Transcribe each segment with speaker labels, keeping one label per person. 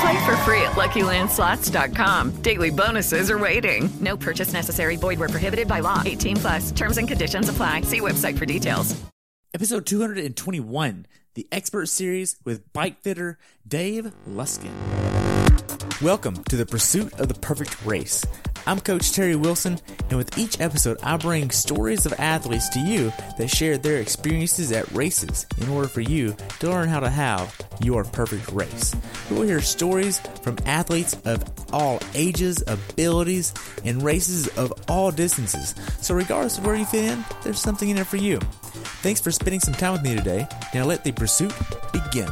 Speaker 1: Play for free at LuckyLandSlots.com. Daily bonuses are waiting. No purchase necessary. Void where prohibited by law. 18 plus. Terms and conditions apply. See website for details.
Speaker 2: Episode 221, the expert series with bike fitter Dave Luskin. Welcome to the pursuit of the perfect race. I'm Coach Terry Wilson, and with each episode, I bring stories of athletes to you that share their experiences at races in order for you to learn how to have your perfect race. You will hear stories from athletes of all ages, abilities, and races of all distances. So, regardless of where you fit in, there's something in it for you. Thanks for spending some time with me today. Now, let the pursuit begin.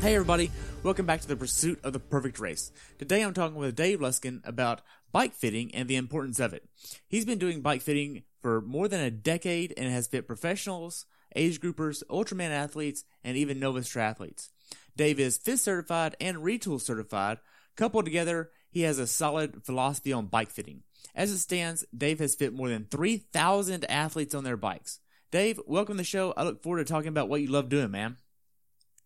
Speaker 2: Hey, everybody. Welcome back to the pursuit of the perfect race. Today I'm talking with Dave Luskin about bike fitting and the importance of it. He's been doing bike fitting for more than a decade and has fit professionals, age groupers, Ultraman athletes, and even novice triathletes. Dave is FIST certified and Retül certified. Coupled together, he has a solid philosophy on bike fitting. As it stands, Dave has fit more than 3,000 athletes on their bikes. Dave, welcome to the show. I look forward to talking about what you love doing, man.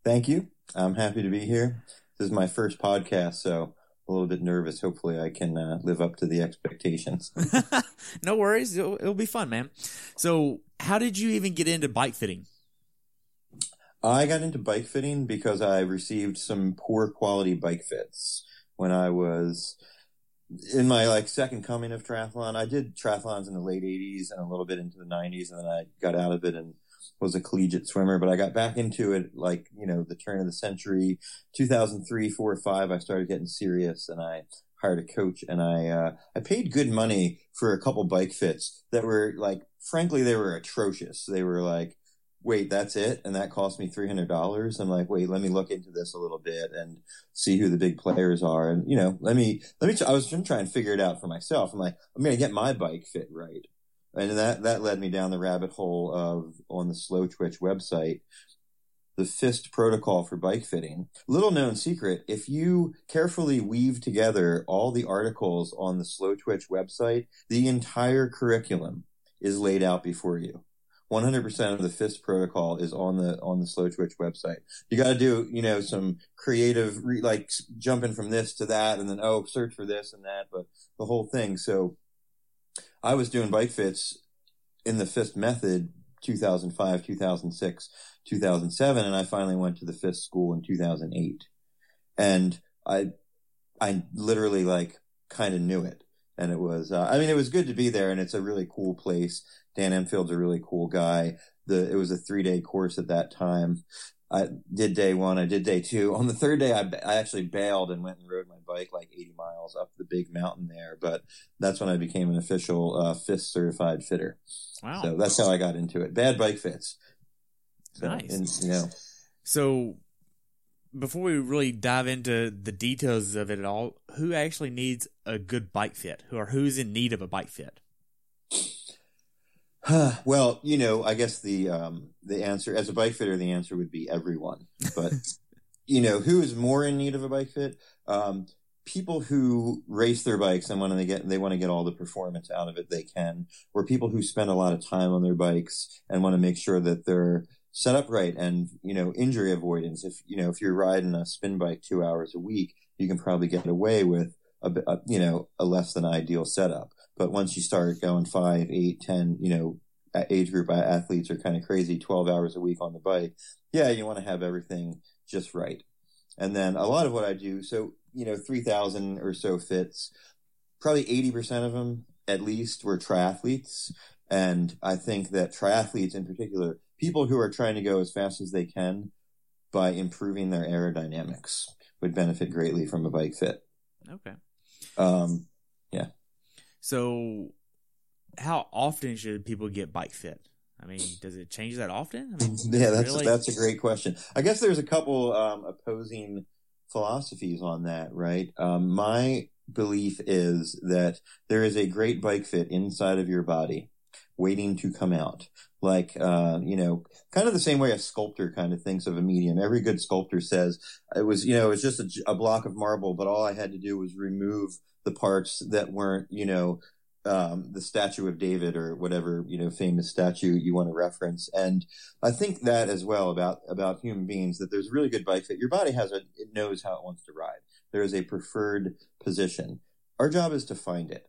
Speaker 3: Thank you. I'm happy to be here. This is my first podcast, so a little bit nervous. Hopefully, I can uh, live up to the expectations.
Speaker 2: no worries. It'll, it'll, be fun, man. So, how did you even get into bike fitting?
Speaker 3: I got into bike fitting because I received some poor quality bike fits when I was in my like second coming of triathlon. I did triathlons in the late 80s and a little bit into the 90s, and then I got out of it and was a collegiate swimmer, but I got back into it like, you know, the turn of the century, 2003, four, five, I started getting serious and I hired a coach and I, uh, I paid good money for a couple bike fits that were like, frankly, they were atrocious. They were like, wait, that's it? And that cost me $300. I'm like, wait, let me look into this a little bit and see who the big players are. And, you know, let me, let me, I was trying to figure it out for myself. I'm like, I'm going to get my bike fit right and that that led me down the rabbit hole of on the Slowtwitch website the FIST protocol for bike fitting. Little known secret, if you carefully weave together all the articles on the Slowtwitch website, the entire curriculum is laid out before you. 100% of the FIST protocol is on the on the Slowtwitch website. You got to do, you know, some creative re, like jumping from this to that and then oh, search for this and that, but the whole thing. So I was doing bike fits in the FIST method 2005, 2006, 2007, and I finally went to the FIST school in 2008. And I, I literally like kind of knew it. And it was, uh, I mean, it was good to be there and it's a really cool place. Dan Empfield's a really cool guy. The, it was a three day course at that time. I did day one. I did day two. On the third day, I, I actually bailed and went and rode my bike like 80 miles up the big mountain there. But that's when I became an official uh, FIST certified fitter.
Speaker 2: Wow.
Speaker 3: So that's how I got into it. Bad bike fits.
Speaker 2: So, nice.
Speaker 3: And, you know.
Speaker 2: So before we really dive into the details of it at all, who actually needs a good bike fit? Or who's in need of a bike fit?
Speaker 3: Well, you know, I guess the um, the answer as a bike fitter, the answer would be everyone. But you know, who is more in need of a bike fit? Um, people who race their bikes and when they get they want to get all the performance out of it they can, or people who spend a lot of time on their bikes and want to make sure that they're set up right and you know injury avoidance. If you know if you're riding a spin bike two hours a week, you can probably get away with a, a you know a less than ideal setup. But once you start going five, eight, ten, you know, age group athletes are kind of crazy, 12 hours a week on the bike. Yeah, you want to have everything just right. And then a lot of what I do, so, you know, 3,000 or so fits, probably 80% of them at least were triathletes. And I think that triathletes in particular, people who are trying to go as fast as they can by improving their aerodynamics would benefit greatly from a bike fit.
Speaker 2: Okay.
Speaker 3: Um, yeah.
Speaker 2: So, how often should people get bike fit? I mean, does it change that often? I mean,
Speaker 3: Yeah, that's
Speaker 2: really?
Speaker 3: that's a great question. I guess there's a couple um, opposing philosophies on that, right? Um, my belief is that there is a great bike fit inside of your body, waiting to come out. Like, uh, you know, kind of the same way a sculptor kind of thinks of a medium. Every good sculptor says it was, you know, it's just a, a block of marble, but all I had to do was remove the parts that weren't, you know, um, the statue of David or whatever you know famous statue you want to reference. And I think that as well about about human beings that there's really good bike fit. Your body has a it knows how it wants to ride. There is a preferred position. Our job is to find it,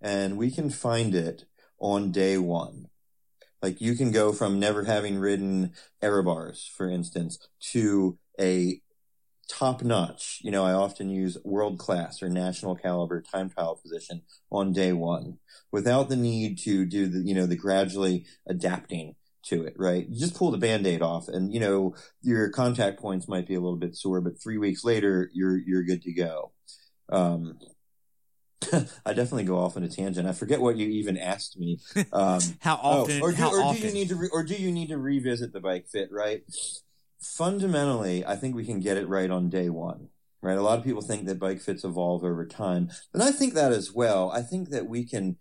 Speaker 3: and we can find it on day one. Like you can go from never having ridden aero bars, for instance, to a top notch. You know, I often use world class or national caliber time trial position on day one without the need to do the, you know, the gradually adapting to it, right? You just pull the band-aid off and, you know, your contact points might be a little bit sore, but three weeks later, you're, you're good to go. Um, I definitely go off on a tangent. I forget what you even asked me. Um,
Speaker 2: How
Speaker 3: oh,
Speaker 2: often?
Speaker 3: or do,
Speaker 2: how
Speaker 3: or do you need to, re- or do you need to revisit the bike fit? Right. Fundamentally, I think we can get it right on day one. Right. A lot of people think that bike fits evolve over time, and I think that as well. I think that we can,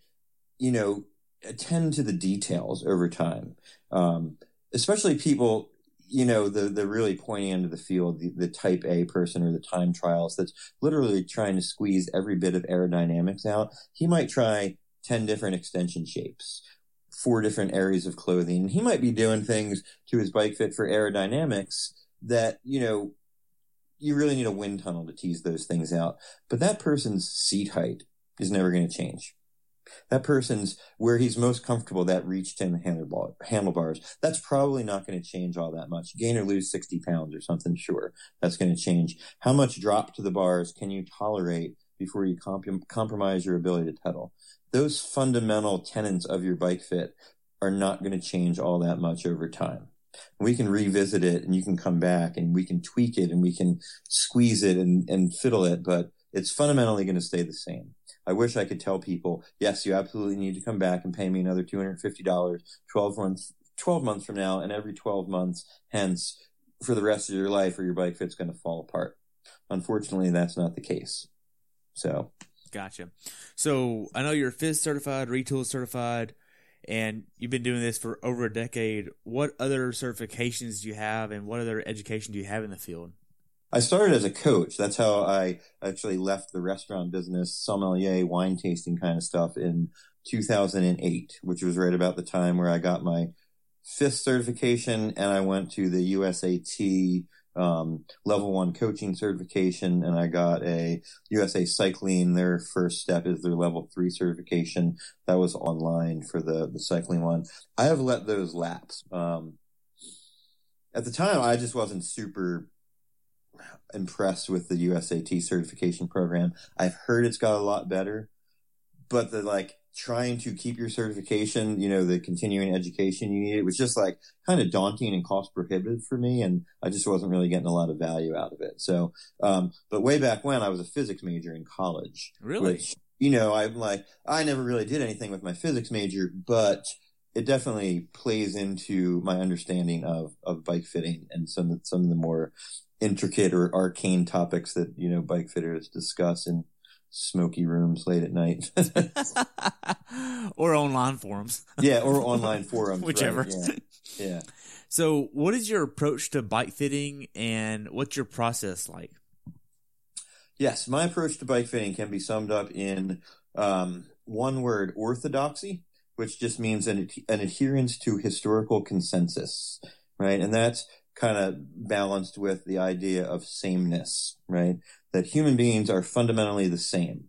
Speaker 3: you know, attend to the details over time. Um, especially people, you know, the the really pointy end of the field, the, the type A person or the time trials that's literally trying to squeeze every bit of aerodynamics out. He might try 10 different extension shapes, four different areas of clothing. He might be doing things to his bike fit for aerodynamics that, you know, you really need a wind tunnel to tease those things out. But that person's seat height is never going to change. That person's where he's most comfortable, that reach 10 handlebar, handlebars, that's probably not going to change all that much. Gain or lose 60 pounds or something, sure, that's going to change. How much drop to the bars can you tolerate before you comp- compromise your ability to pedal? Those fundamental tenets of your bike fit are not going to change all that much over time. We can revisit it and you can come back and we can tweak it and we can squeeze it and, and fiddle it, but it's fundamentally going to stay the same. I wish I could tell people, yes, you absolutely need to come back and pay me another $250 12 months, 12 months from now and every 12 months, hence for the rest of your life or your bike fit's going to fall apart. Unfortunately, that's not the case. So
Speaker 2: Gotcha. So I know you're FIST certified, Retül certified, and you've been doing this for over a decade. What other certifications do you have, and what other education do you have in the field?
Speaker 3: I started as a coach. That's how I actually left the restaurant business, sommelier, wine tasting kind of stuff in 2008, which was right about the time where I got my FIST certification and I went to the USAT um, level one coaching certification and I got a USA cycling. Their first step is their level three certification. That was online for the, the cycling one. I have let those lapse. Um, at the time, I just wasn't super impressed with the USAT certification program. I've heard it's got a lot better, but the like trying to keep your certification, you know, the continuing education you need, it was just like kind of daunting and cost prohibitive for me. And I just wasn't really getting a lot of value out of it. So, um, but way back when I was a physics major in college,
Speaker 2: Really?
Speaker 3: which, you know, I'm like, I never really did anything with my physics major, but it definitely plays into my understanding of, of bike fitting and some, some of the more intricate or arcane topics that, you know, bike fitters discuss in smoky rooms late at night.
Speaker 2: or online forums.
Speaker 3: yeah. Or online forums. right,
Speaker 2: Whichever.
Speaker 3: Yeah. yeah.
Speaker 2: So, what is your approach to bike fitting, and what's your process like?
Speaker 3: Yes, my approach to bike fitting can be summed up in um, one word: orthodoxy, which just means an, an adherence to historical consensus, right? And that's kind of balanced with the idea of sameness, right? That human beings are fundamentally the same,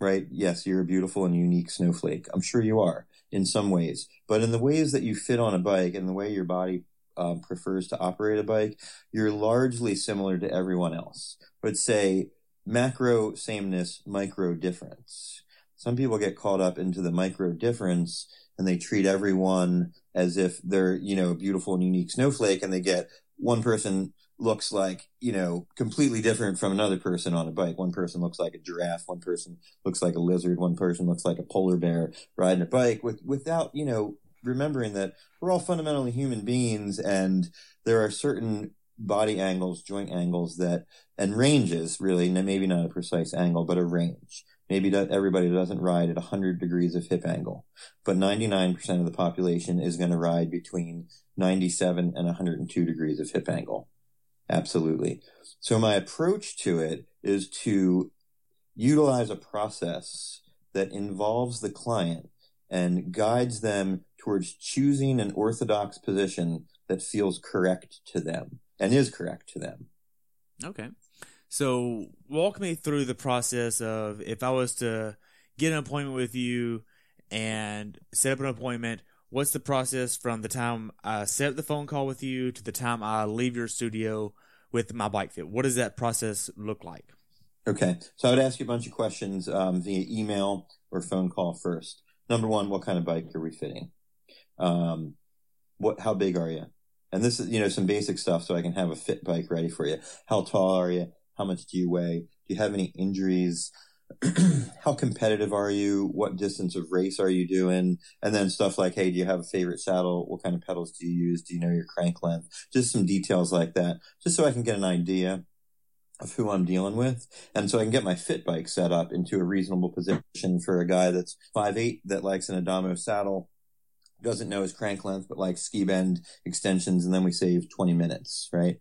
Speaker 3: right? Yes, you're a beautiful and unique snowflake. I'm sure you are in some ways, but in the ways that you fit on a bike and the way your body um, prefers to operate a bike, you're largely similar to everyone else. But say macro sameness, micro difference. Some people get caught up into the micro difference and they treat everyone as if they're, you know, a beautiful and unique snowflake and they get one person looks like, you know, completely different from another person on a bike. One person looks like a giraffe. One person looks like a lizard. One person looks like a polar bear riding a bike with, without, you know, remembering that we're all fundamentally human beings and there are certain body angles, joint angles that, and ranges really, maybe not a precise angle, but a range. Maybe everybody doesn't ride at 100 degrees of hip angle, but 99% of the population is going to ride between 97 and 102 degrees of hip angle. Absolutely. So my approach to it is to utilize a process that involves the client and guides them towards choosing an orthodox position that feels correct to them and is correct to them.
Speaker 2: Okay. So walk me through the process of if I was to get an appointment with you and set up an appointment, what's the process from the time I set up the phone call with you to the time I leave your studio with my bike fit? What does that process look like?
Speaker 3: Okay. So I would ask you a bunch of questions um, via email or phone call first. Number one, what kind of bike are we fitting? Um, what, how big are you? And this is, you know, some basic stuff so I can have a fit bike ready for you. How tall are you? How much do you weigh? Do you have any injuries? How competitive are you? What distance of race are you doing? And then stuff like, hey, do you have a favorite saddle? What kind of pedals do you use? Do you know your crank length? Just some details like that, just so I can get an idea of who I'm dealing with. And so I can get my fit bike set up into a reasonable position for a guy that's five eight that likes an Adamo saddle, doesn't know his crank length, but likes ski bend extensions. And then we save 20 minutes, right?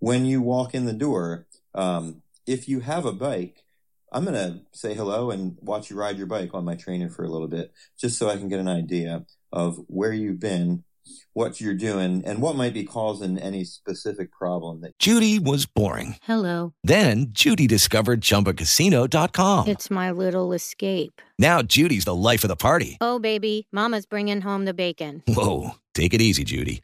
Speaker 3: When you walk in the door, um, if you have a bike, I'm going to say hello and watch you ride your bike on my trainer for a little bit, just so I can get an idea of where you've been, what you're doing, and what might be causing any specific problem that
Speaker 4: Judy was boring.
Speaker 5: Hello.
Speaker 4: Then Judy discovered ChumbaCasino.com.
Speaker 5: It's my little escape.
Speaker 4: Now Judy's the life of the party.
Speaker 5: Oh, baby, Mama's bringing home the bacon.
Speaker 4: Whoa, take it easy, Judy.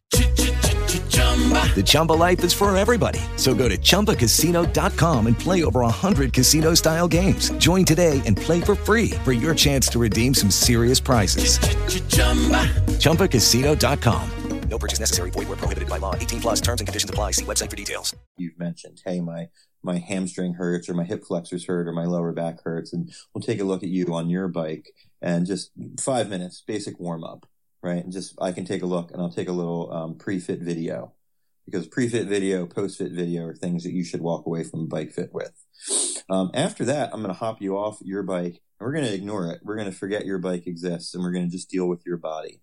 Speaker 4: The Chumba life is for everybody. So go to ChumbaCasino.com and play over 100 casino style games. Join today and play for free for your chance to redeem some serious prizes. ChumbaCasino.com.
Speaker 6: No purchase necessary. Void where prohibited by law. 18 plus terms and conditions apply. See website for details.
Speaker 3: you've mentioned. Hey, my, my hamstring hurts or my hip flexors hurt or my lower back hurts. And we'll take a look at you on your bike and just five minutes, basic warm up, right? And just, I can take a look and I'll take a little um, pre-fit video because pre-fit video, post-fit video are things that you should walk away from bike fit with. Um, after that, I'm going to hop you off your bike and we're going to ignore it. We're going to forget your bike exists and we're going to just deal with your body.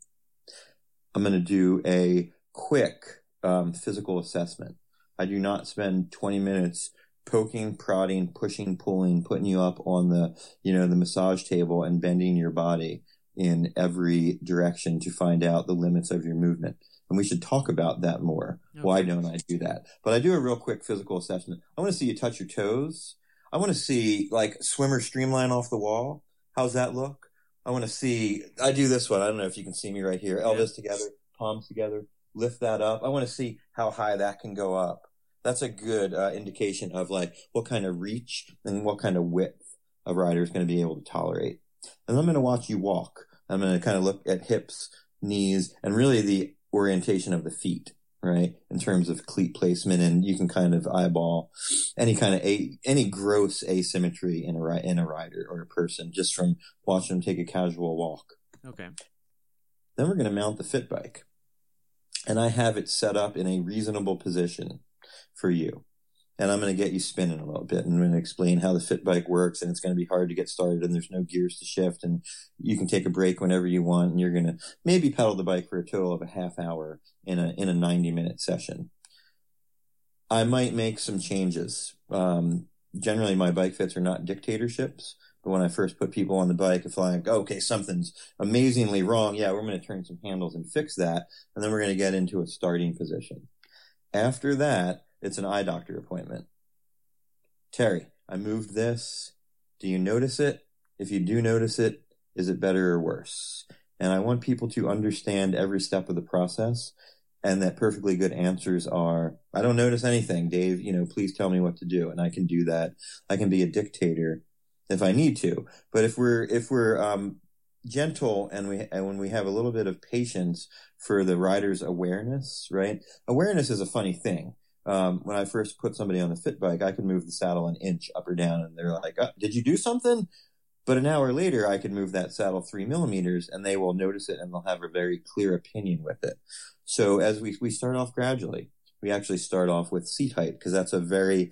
Speaker 3: I'm going to do a quick um, physical assessment. I do not spend 20 minutes poking, prodding, pushing, pulling, putting you up on the, you know, the massage table and bending your body in every direction to find out the limits of your movement. And we should talk about that more. Why don't I do that? But I do a real quick physical assessment. I want to see you touch your toes. I want to see like swimmer streamline off the wall. How's that look? I want to see, I do this one. I don't know if you can see me right here. Elbows together, palms together, lift that up. I want to see how high that can go up. That's a good uh, indication of like what kind of reach and what kind of width a rider is going to be able to tolerate. And I'm going to watch you walk. I'm going to kind of look at hips, knees, and really the orientation of the feet, right? In terms of cleat placement, and you can kind of eyeball any kind of a, any gross asymmetry in a in a rider or a person just from watching them take a casual walk.
Speaker 2: Okay.
Speaker 3: Then we're going to mount the fit bike, and I have it set up in a reasonable position for you. And I'm going to get you spinning a little bit and I'm going to explain how the fit bike works. And it's going to be hard to get started and there's no gears to shift and you can take a break whenever you want. And you're going to maybe pedal the bike for a total of a half hour in a, in a 90 minute session. I might make some changes. Um, generally my bike fits are not dictatorships. But when I first put people on the bike, if like, okay, something's amazingly wrong, yeah, we're going to turn some handles and fix that. And then we're going to get into a starting position. After that, it's an eye doctor appointment. Terry, I moved this. Do you notice it? If you do notice it, is it better or worse? And I want people to understand every step of the process and that perfectly good answers are, I don't notice anything, Dave, you know, please tell me what to do. And I can do that. I can be a dictator if I need to. But if we're if we're um, gentle and we and when we have a little bit of patience for the rider's awareness, right? Awareness is a funny thing. Um, when I first put somebody on the fit bike, I could move the saddle an inch up or down, and they're like, oh, "Did you do something?" But an hour later, I can move that saddle three millimeters, and they will notice it, and they'll have a very clear opinion with it. So as we we start off gradually, we actually start off with seat height because that's a very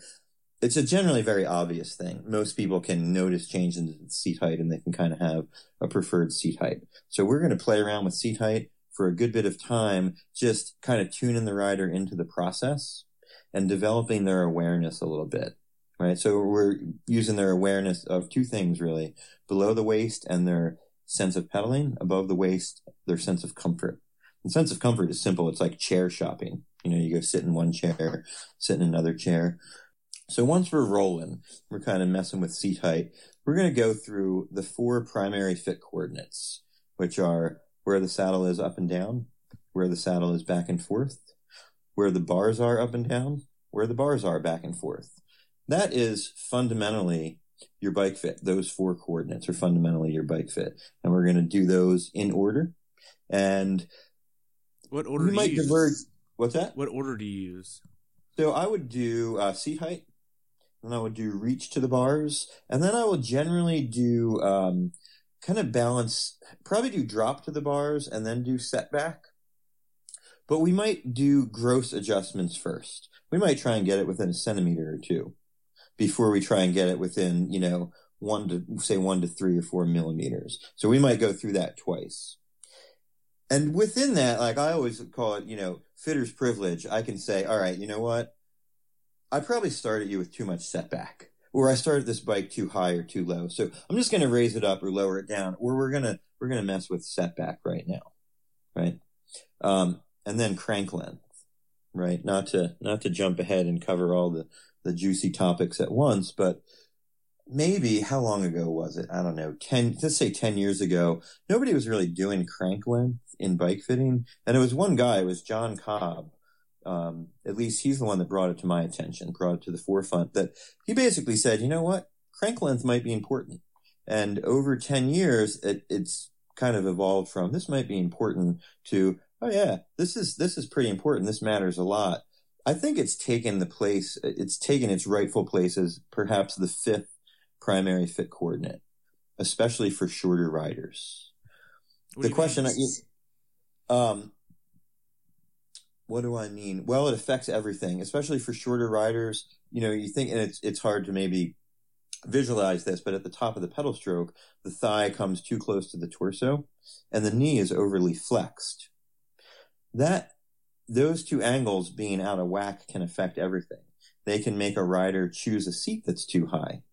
Speaker 3: it's a generally very obvious thing. Most people can notice change in seat height and they can kind of have a preferred seat height. So we're going to play around with seat height for a good bit of time, just kind of tuning the rider into the process and developing their awareness a little bit. Right. So we're using their awareness of two things really below the waist and their sense of pedaling, above the waist, their sense of comfort. The sense of comfort is simple. It's like chair shopping. You know, you go sit in one chair, sit in another chair. So once we're rolling, we're kind of messing with seat height. We're going to go through the four primary fit coordinates, which are where the saddle is up and down, where the saddle is back and forth, where the bars are up and down, where the bars are back and forth. That is fundamentally your bike fit. Those four coordinates are fundamentally your bike fit. And we're going to do those in order. And
Speaker 2: what order
Speaker 3: we
Speaker 2: do
Speaker 3: might
Speaker 2: you
Speaker 3: diverge.
Speaker 2: use?
Speaker 3: What's that?
Speaker 2: What order do you use?
Speaker 3: So I would do uh, seat height, and I would do reach to the bars, and then I will generally do um, kind of balance, probably do drop to the bars and then do setback. But we might do gross adjustments first. We might try and get it within a centimeter or two before we try and get it within, you know, one to say one to three or four millimeters. So we might go through that twice. And within that, like I always call it, you know, fitter's privilege. I can say, all right, you know what? I probably started you with too much setback, or I started this bike too high or too low. So I'm just going to raise it up or lower it down, or we're gonna we're gonna mess with setback right now, right? Um, and then crank length, right? Not to not to jump ahead and cover all the the juicy topics at once, but maybe how long ago was it? I don't know. 10, let's say 10 years ago, nobody was really doing crank length in bike fitting. And it was one guy, it was John Cobb. Um, at least he's the one that brought it to my attention, brought it to the forefront that he basically said, you know what? Crank length might be important. And over 10 years, it, it's kind of evolved from this might be important to, oh yeah, this is, this is pretty important. This matters a lot. I think it's taken the place, it's taken its rightful place as perhaps the fifth primary fit coordinate, especially for shorter riders.
Speaker 2: What
Speaker 3: the question,
Speaker 2: mean?
Speaker 3: um, what do I mean? Well, it affects everything, especially for shorter riders. You know, you think, and it's it's hard to maybe visualize this, but at the top of the pedal stroke, the thigh comes too close to the torso, and the knee is overly flexed. That those two angles being out of whack can affect everything. They can make a rider choose a seat that's too high,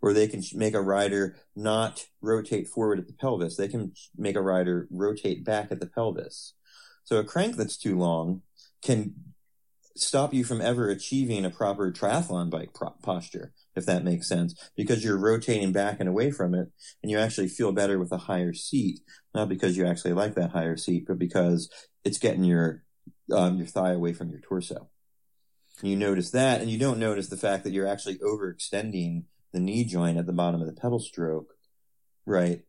Speaker 3: or they can make a rider not rotate forward at the pelvis. They can make a rider rotate back at the pelvis. So a crank that's too long can stop you from ever achieving a proper triathlon bike pro- posture, if that makes sense, because you're rotating back and away from it, and you actually feel better with a higher seat, not because you actually like that higher seat, but because it's getting your um, your thigh away from your torso. You notice that, and you don't notice the fact that you're actually overextending the knee joint at the bottom of the pedal stroke, right?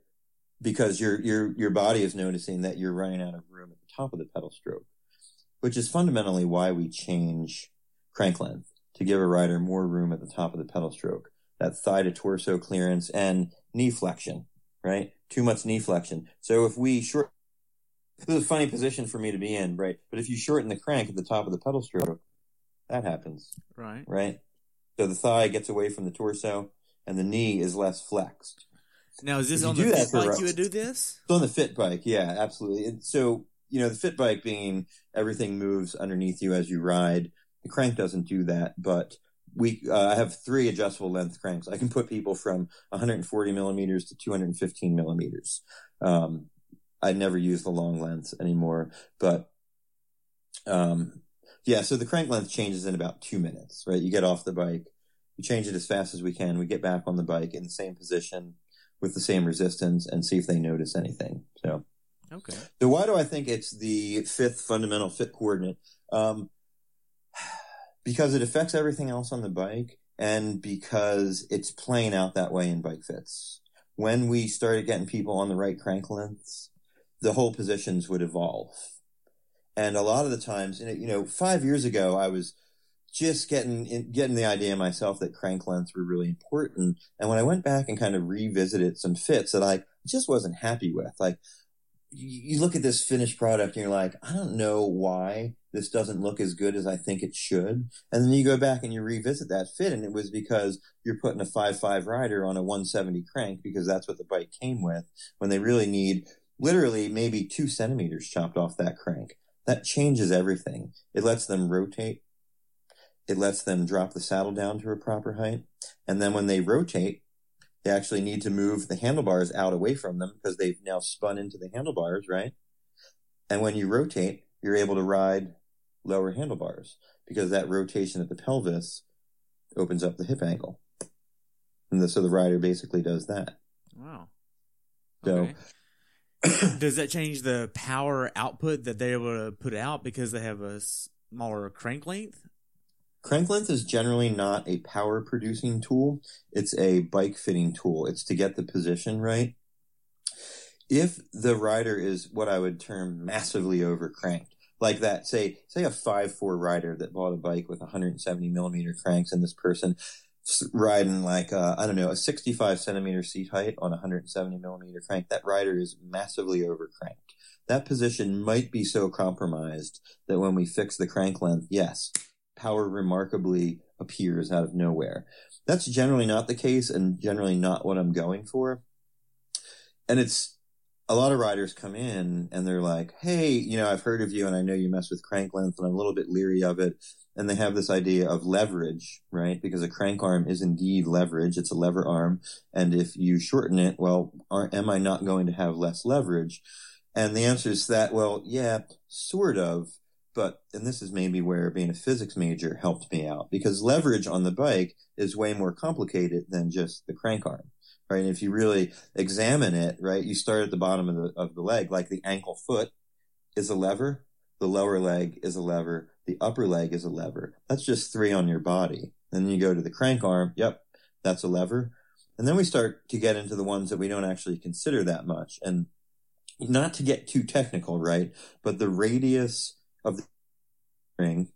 Speaker 3: Because your your your body is noticing that you're running out of room at the top of the pedal stroke, which is fundamentally why we change crank length to give a rider more room at the top of the pedal stroke. That thigh to torso clearance and knee flexion, right? Too much knee flexion. So if we short, this is a funny position for me to be in, right? But if you shorten the crank at the top of the pedal stroke, that happens,
Speaker 2: Right.
Speaker 3: right? So the thigh gets away from the torso and the knee is less flexed.
Speaker 2: Now, is this
Speaker 3: If
Speaker 2: on the fit bike
Speaker 3: ro-
Speaker 2: you would do this?
Speaker 3: It's on the fit bike, yeah, absolutely. And so, you know, the fit bike being everything moves underneath you as you ride. The crank doesn't do that, but we, uh, I have three adjustable length cranks. I can put people from 140 millimeters to 215 millimeters. Um, I never use the long lengths anymore, but, um, yeah, so the crank length changes in about two minutes, right? You get off the bike, we change it as fast as we can. We get back on the bike in the same position with the same resistance and see if they notice anything. So,
Speaker 2: Okay.
Speaker 3: so why do I think it's the fifth fundamental fit coordinate? Um, because it affects everything else on the bike and because it's playing out that way in bike fits. When we started getting people on the right crank lengths, the whole positions would evolve. And a lot of the times, you know, five years ago, I was just getting getting the idea myself that crank lengths were really important. And when I went back and kind of revisited some fits that I just wasn't happy with, like you look at this finished product and you're like, I don't know why this doesn't look as good as I think it should. And then you go back and you revisit that fit and it was because you're putting a 5.5 rider on a 170 crank because that's what the bike came with when they really need literally maybe two centimeters chopped off that crank. That changes everything. It lets them rotate. It lets them drop the saddle down to a proper height. And then when they rotate, they actually need to move the handlebars out away from them because they've now spun into the handlebars, right? And when you rotate, you're able to ride lower handlebars because that rotation at the pelvis opens up the hip angle. And the, so the rider basically does that.
Speaker 2: Wow.
Speaker 3: So
Speaker 2: Okay. Does that change the power output that they're able to put out because they have a smaller crank length?
Speaker 3: Crank length is generally not a power producing tool. It's a bike fitting tool. It's to get the position right. If the rider is what I would term massively over cranked, like that, say, say a five four rider that bought a bike with 170 millimeter cranks, and this person riding like uh, I don't know a 65 centimeter seat height on a 170 millimeter crank. That rider is massively over cranked. That position might be so compromised that when we fix the crank length, yes, power remarkably appears out of nowhere. That's generally not the case, and generally not what I'm going for. And it's a lot of riders come in and they're like, Hey, you know, I've heard of you and I know you mess with crank length and I'm a little bit leery of it. And they have this idea of leverage, right? Because a crank arm is indeed leverage. It's a lever arm. And if you shorten it, well, are, am I not going to have less leverage? And the answer is that, well, yeah, sort of. But, and this is maybe where being a physics major helped me out because leverage on the bike is way more complicated than just the crank arm right? And if you really examine it, right, you start at the bottom of the of the leg, like the ankle foot is a lever, the lower leg is a lever, the upper leg is a lever. That's just three on your body. Then you go to the crank arm, yep, that's a lever. And then we start to get into the ones that we don't actually consider that much. And not to get too technical, right? But the radius of the ring,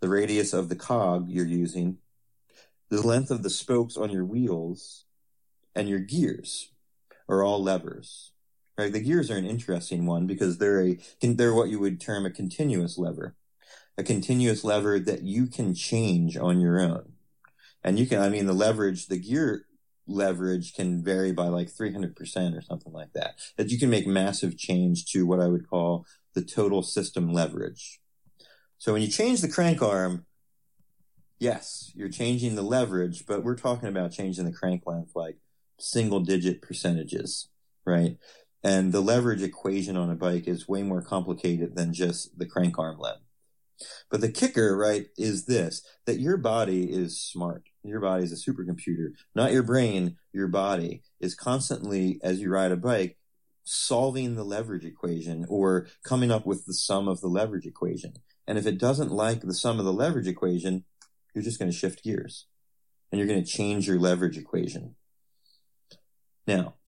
Speaker 3: the radius of the cog you're using, the length of the spokes on your wheels, and your gears are all levers. Right? The gears are an interesting one because they're a they're what you would term a continuous lever, a continuous lever that you can change on your own, and you can. I mean, the leverage, the gear leverage can vary by like 300% or something like that. That you can make massive change to what I would call the total system leverage. So when you change the crank arm, yes, you're changing the leverage, but we're talking about changing the crank length like single digit percentages, right? And the leverage equation on a bike is way more complicated than just the crank arm length. But the kicker, right, is this, that your body is smart. Your body is a supercomputer, not your brain. Your body is constantly, as you ride a bike, solving the leverage equation or coming up with the sum of the leverage equation. And if it doesn't like the sum of the leverage equation, you're just going to shift gears and you're going to change your leverage equation. Now,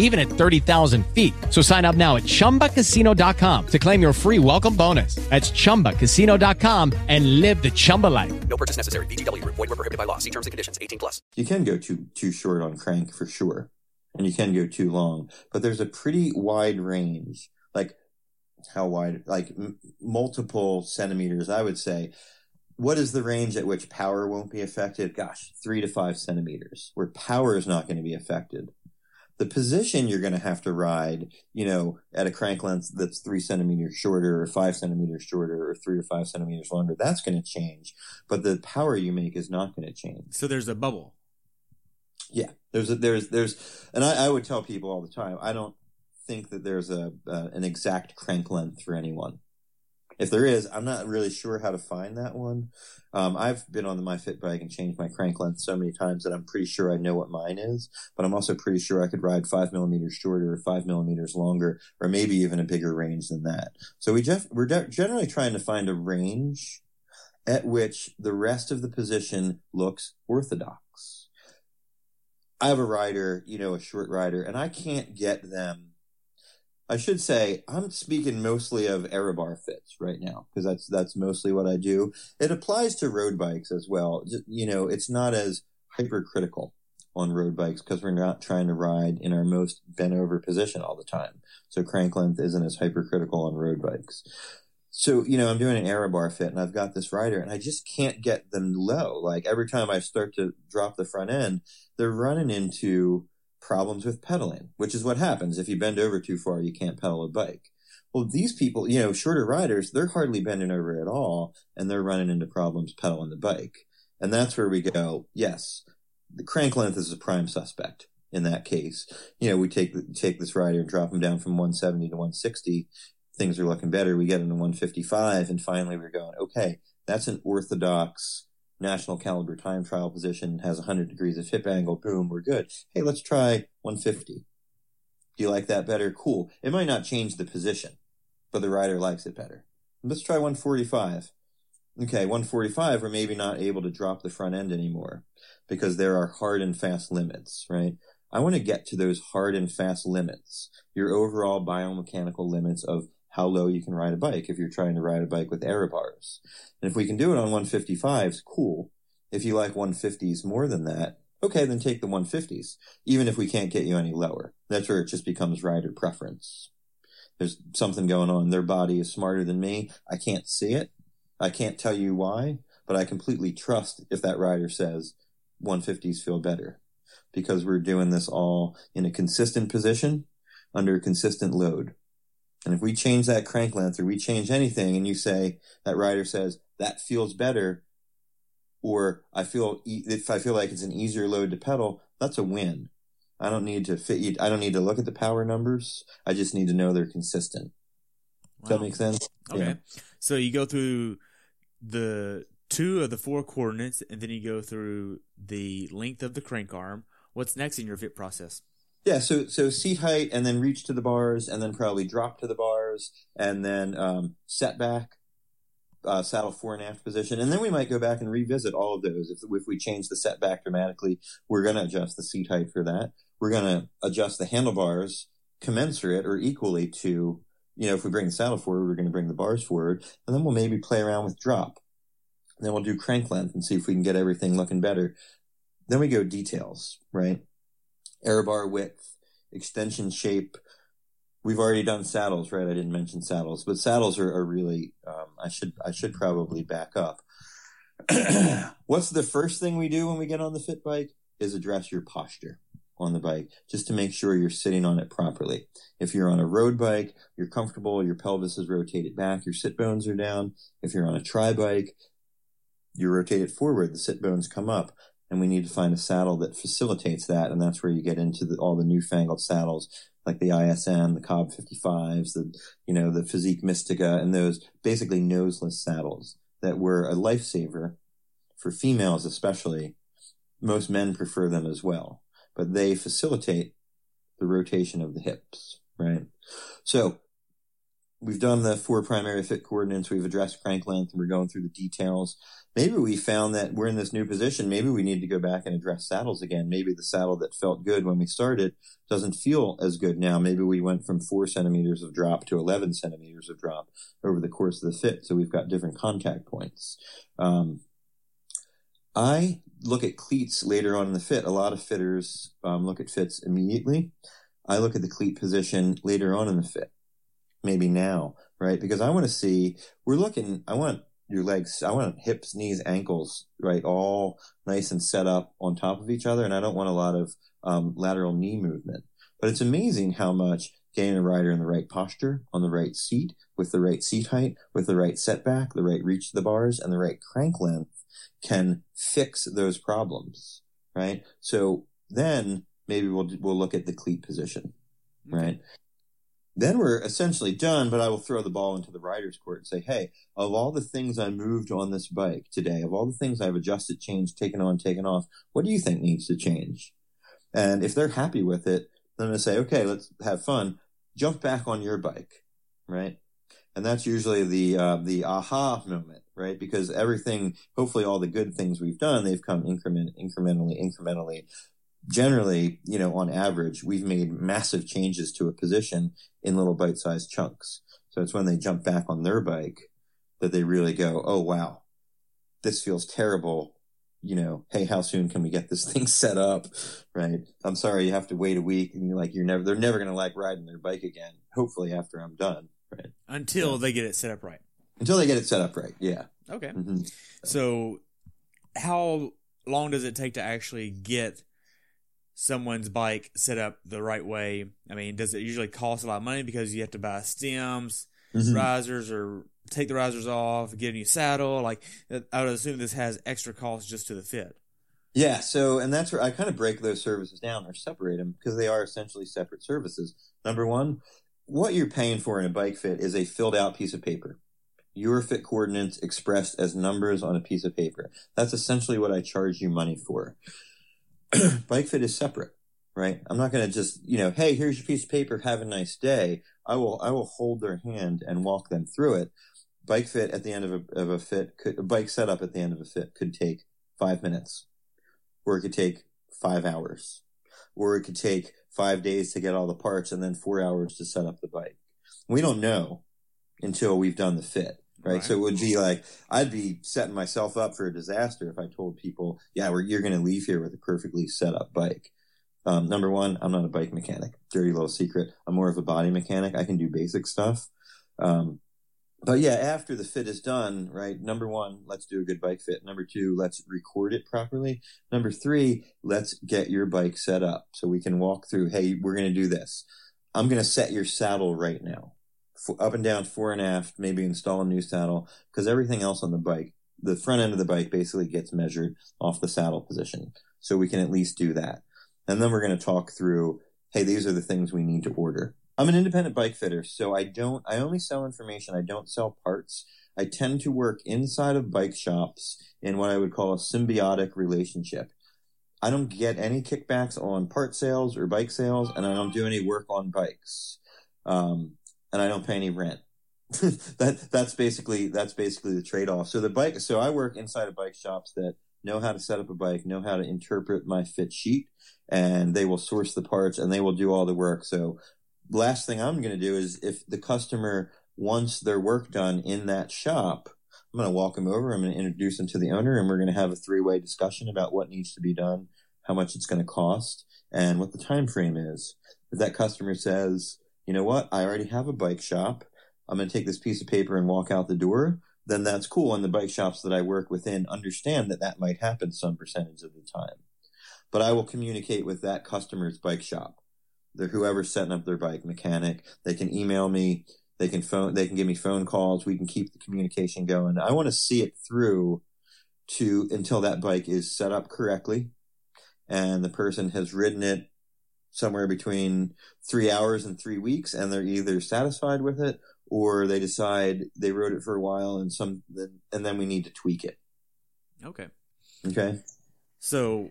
Speaker 7: even at 30,000 feet. So sign up now at chumbacasino.com to claim your free welcome bonus. That's chumbacasino.com and live the Chumba life.
Speaker 6: No purchase necessary. VGW Group. Void were prohibited by law. See terms and conditions. 18 plus.
Speaker 3: you can go too too short on crank for sure, and you can go too long. But there's a pretty wide range. Like how wide, like m- multiple centimeters, I would say. What is the range at which power won't be affected? Gosh, three to five centimeters, where power is not going to be affected. The position you're going to have to ride, you know, at a crank length that's three centimeters shorter or five centimeters shorter or three to five centimeters longer, that's going to change. But the power you make is not going to change.
Speaker 2: So there's a bubble.
Speaker 3: Yeah, there's a, there's there's, and I, I would tell people all the time, I don't think that there's a uh, an exact crank length for anyone. If there is, I'm not really sure how to find that one. Um, I've been on the MyFit bike and changed my crank length so many times that I'm pretty sure I know what mine is, but I'm also pretty sure I could ride five millimeters shorter, five millimeters longer, or maybe even a bigger range than that. So we just, we're de- generally trying to find a range at which the rest of the position looks orthodox. I have a rider, you know, a short rider, and I can't get them I should say I'm speaking mostly of Aerobar fits right now because that's that's mostly what I do. It applies to road bikes as well. You know, it's not as hypercritical on road bikes because we're not trying to ride in our most bent over position all the time. So crank length isn't as hypercritical on road bikes. So, you know, I'm doing an Aerobar fit and I've got this rider and I just can't get them low. Like every time I start to drop the front end, they're running into problems with pedaling, which is what happens. If you bend over too far, you can't pedal a bike. Well, these people, you know, shorter riders, they're hardly bending over at all and they're running into problems pedaling the bike. And that's where we go, yes, the crank length is a prime suspect in that case. You know, we take, take this rider and drop him down from 170 to 160. Things are looking better. We get him to 155 and finally we're going, okay, that's an orthodox national caliber time trial position, has 100 degrees of hip angle, boom, we're good. Hey, let's try 150. Do you like that better? Cool. It might not change the position, but the rider likes it better. Let's try 145. Okay, 145, we're maybe not able to drop the front end anymore because there are hard and fast limits, right? I want to get to those hard and fast limits, your overall biomechanical limits of how low you can ride a bike if you're trying to ride a bike with aero bars. And if we can do it on 155s, cool. If you like 150s more than that, okay, then take the 150s, even if we can't get you any lower. That's where it just becomes rider preference. There's something going on. Their body is smarter than me. I can't see it. I can't tell you why, but I completely trust if that rider says 150s feel better because we're doing this all in a consistent position under a consistent load. And if we change that crank length or we change anything and you say, that rider says, that feels better, or I feel, if I feel like it's an easier load to pedal, that's a win. I don't need to fit you. I don't need to look at the power numbers. I just need to know they're consistent. Wow. Does that make sense?
Speaker 2: Okay. Yeah. So you go through the two of the four coordinates and then you go through the length of the crank arm. What's next in your fit process?
Speaker 3: Yeah, so so seat height, and then reach to the bars, and then probably drop to the bars, and then um, set back, uh, saddle fore and aft position, and then we might go back and revisit all of those. If if we change the setback dramatically, we're going to adjust the seat height for that. We're going to adjust the handlebars commensurate or equally to, you know, if we bring the saddle forward, we're going to bring the bars forward, and then we'll maybe play around with drop. And then we'll do crank length and see if we can get everything looking better. Then we go details, right? Air bar width, extension shape. We've already done saddles, right? I didn't mention saddles, but saddles are, are really, um, I should, I should probably back up. What's the first thing we do when we get on the fit bike is address your posture on the bike just to make sure you're sitting on it properly. If you're on a road bike, you're comfortable, your pelvis is rotated back, your sit bones are down. If you're on a tri bike, you rotate it forward, the sit bones come up and we need to find a saddle that facilitates that. And that's where you get into the, all the newfangled saddles like the ISM, the Cobb 55s, the, you know, the Fizik Mistica and those basically noseless saddles that were a lifesaver for females, especially. Most men prefer them as well, but they facilitate the rotation of the hips, right? So we've done the four primary fit coordinates. We've addressed crank length and we're going through the details maybe we found that we're in this new position. Maybe we need to go back and address saddles again. Maybe the saddle that felt good when we started doesn't feel as good now. Maybe we went from four centimeters of drop to 11 centimeters of drop over the course of the fit. So we've got different contact points. Um, I look at cleats later on in the fit. A lot of fitters um, look at fits immediately. I look at the cleat position later on in the fit. Maybe now, right? Because I want to see, we're looking, I want your legs, I want hips, knees, ankles, right? All nice and set up on top of each other. And I don't want a lot of um, lateral knee movement. But it's amazing how much getting a rider in the right posture, on the right seat, with the right seat height, with the right setback, the right reach of the bars, and the right crank length can fix those problems, right? So then maybe we'll we'll look at the cleat position, right? Then we're essentially done, but I will throw the ball into the rider's court and say, hey, of all the things I moved on this bike today, of all the things I've adjusted, changed, taken on, taken off, what do you think needs to change? And if they're happy with it, then I'm going to say, okay, let's have fun. Jump back on your bike, right? And that's usually the uh, the aha moment, right? Because everything, hopefully, all the good things we've done, they've come increment, incrementally, incrementally. Generally, you know, on average, we've made massive changes to a position in little bite-sized chunks. So it's when they jump back on their bike that they really go, "Oh wow, this feels terrible." You know, hey, how soon can we get this thing set up? Right? I'm sorry, you have to wait a week, and you're like, you're never, they're never going to like riding their bike again. Hopefully, after I'm done. Right?
Speaker 2: Until they get it set up right.
Speaker 3: Until they get it set up right. Yeah.
Speaker 2: Okay.
Speaker 3: Mhm.
Speaker 2: So, how long does it take to actually get someone's bike set up the right way? I mean, does it usually cost a lot of money because you have to buy stems,
Speaker 3: Mhm.
Speaker 2: risers, or take the risers off, get a new saddle? Like, I would assume this has extra costs just to the fit.
Speaker 3: Yeah, so and that's where I kind of break those services down or separate them because they are essentially separate services. Number one, what you're paying for in a bike fit is a filled out piece of paper. Your fit coordinates expressed as numbers on a piece of paper. That's essentially what I charge you money for. bike fit is separate, right? I'm not going to just, you know, hey, here's your piece of paper, have a nice day. I will, I will hold their hand and walk them through it. Bike fit at the end of a, of a fit could, a bike setup at the end of a fit could take five minutes or it could take five hours, or it could take five days to get all the parts and then four hours to set up the bike. We don't know until we've done the fit, right?
Speaker 2: Right.
Speaker 3: So it would be like, I'd be setting myself up for a disaster if I told people, yeah, we're, you're going to leave here with a perfectly set up bike. Um, number one, I'm not a bike mechanic. Dirty little secret. I'm more of a body mechanic. I can do basic stuff. Um, but yeah, after the fit is done, right? Number one, let's do a good bike fit. Number two, let's record it properly. Number three, let's get your bike set up so we can walk through. Hey, we're going to do this. I'm going to set your saddle right now, up and down, fore and aft. Maybe install a new saddle because everything else on the bike, the front end of the bike, basically gets measured off the saddle position. So we can at least do that, and then we're going to talk through. Hey, these are the things we need to order. I'm an independent bike fitter, so I don't, I only sell information. I don't sell parts. I tend to work inside of bike shops in what I would call a symbiotic relationship. I don't get any kickbacks on part sales or bike sales, and I don't do any work on bikes. Um, and I don't pay any rent. that, that's basically, that's basically the trade off. So the bike, so I work inside of bike shops that know how to set up a bike, know how to interpret my fit sheet, and they will source the parts and they will do all the work. So last thing I'm going to do is if the customer wants their work done in that shop, I'm going to walk them over. I'm going to introduce them to the owner and we're going to have a three way discussion about what needs to be done, how much it's going to cost and what the time frame is. If that customer says, you know what, I already have a bike shop. I'm going to take this piece of paper and walk out the door. Then that's cool. And the bike shops that I work within understand that that might happen some percentage of the time. But I will communicate with that customer's bike shop the whoever's setting up their bike mechanic. They can email me. They can phone. They can give me phone calls. We can keep the communication going. I want to see it through to until that bike is set up correctly, and the person has ridden it somewhere between three hours and three weeks, and they're either satisfied with it or they decide they wrote it for a while and some, and then we need to tweak it.
Speaker 2: Okay.
Speaker 3: Okay.
Speaker 2: So,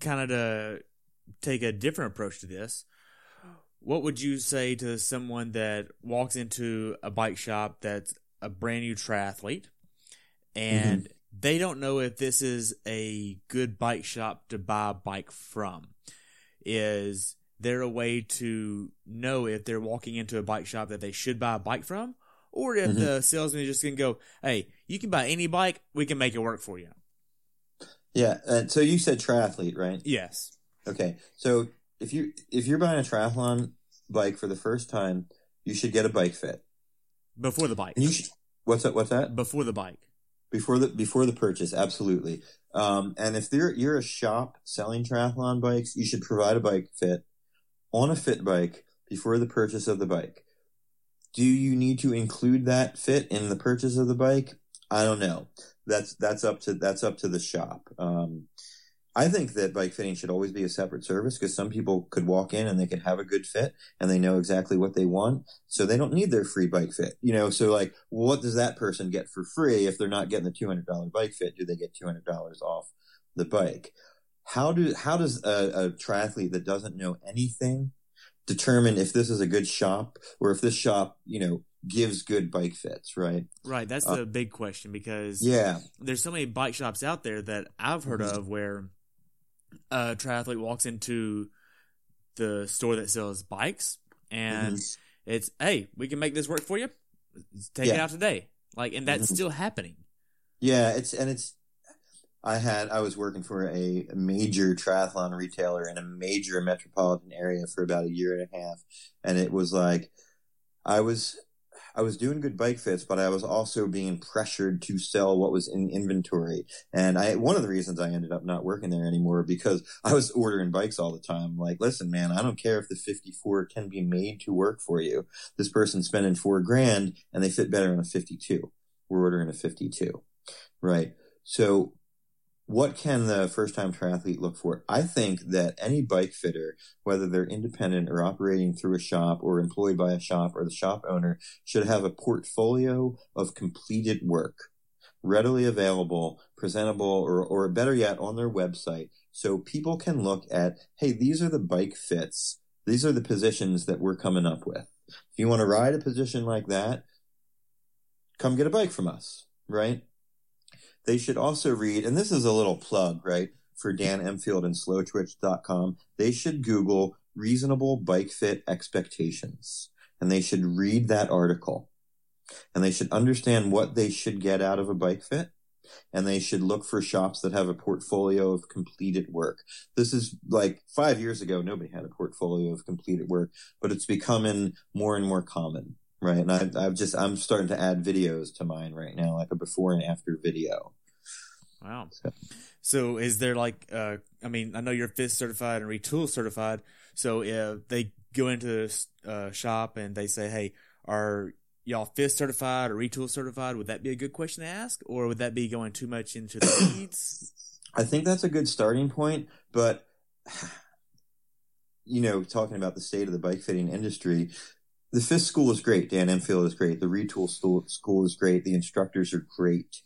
Speaker 2: kind of to take a different approach to this, what would you say to someone that walks into a bike shop that's a brand new triathlete and mm-hmm. they don't know if this is a good bike shop to buy a bike from? Is there a way to know if they're walking into a bike shop that they should buy a bike from? Or if
Speaker 3: Mhm.
Speaker 2: the salesman is just going to go, hey, you can buy any bike, we can make it work for you.
Speaker 3: Yeah. And so you said triathlete, right?
Speaker 2: Yes.
Speaker 3: Okay, so if you if you're buying a triathlon bike for the first time, you should get a bike fit.
Speaker 2: Before the bike.
Speaker 3: And you should, what's that? What's that?
Speaker 2: Before the bike.
Speaker 3: Before the before the purchase, absolutely. Um, and if you're you're a shop selling triathlon bikes, you should provide a bike fit on a fit bike before the purchase of the bike. Do you need to include that fit in the purchase of the bike? I don't know. That's that's up to that's up to the shop. Um, I think that bike fitting should always be a separate service because some people could walk in and they could have a good fit and they know exactly what they want. So they don't need their free bike fit, you know? So like, what does that person get for free if they're not getting the $200 bike fit? Do they get $200 off the bike? How do, how does a, a triathlete that doesn't know anything determine if this is a good shop or if this shop, you know, gives good bike fits, right?
Speaker 2: Right. That's
Speaker 3: Uh,
Speaker 2: the big question because
Speaker 3: Yeah.
Speaker 2: there's so many bike shops out there that I've heard
Speaker 3: Mhm.
Speaker 2: of where a triathlete walks into the store that sells bikes and
Speaker 3: Mhm.
Speaker 2: it's, hey, we can make this work for you. Take it out today. Like, and that's
Speaker 3: Mhm.
Speaker 2: still happening.
Speaker 3: Yeah, it's and it's. I had I was working for a major triathlon retailer in a major metropolitan area for about a year and a half, and it was like I was I was doing good bike fits, but I was also being pressured to sell what was in inventory. And I one of the reasons I ended up not working there anymore because I was ordering bikes all the time. Like, listen, man, I don't care if the 54 can be made to work for you. This person's spending four grand and they fit better on a 52. We're ordering a 52. Right. So what can the first time triathlete look for? I think that any bike fitter, whether they're independent or operating through a shop or employed by a shop or the shop owner, should have a portfolio of completed work readily available, presentable, or, or better yet, on their website. So people can look at, hey, these are the bike fits. These are the positions that we're coming up with. If you want to ride a position like that, come get a bike from us, right? They should also read, and this is a little plug, right, for Dan Empfield and slowtwitch.com. They should Google reasonable bike fit expectations and they should read that article and they should understand what they should get out of a bike fit and they should look for shops that have a portfolio of completed work. This is like five years ago, nobody had a portfolio of completed work, but it's becoming more and more common, right? And I, I've just, I'm starting to add videos to mine right now, like a before and after video.
Speaker 2: Wow. So is there like, uh, I mean, I know you're FIST certified and Retül certified. So if they go into the uh, shop and they say, hey, are y'all FIST certified or Retül certified? Would that be a good question to ask? Or would that be going too much into the weeds?
Speaker 3: I think that's a good starting point, but you know, talking about the state of the bike fitting industry, the FIST school is great. Dan Empfield is great. The Retül school, school is great. The instructors are great.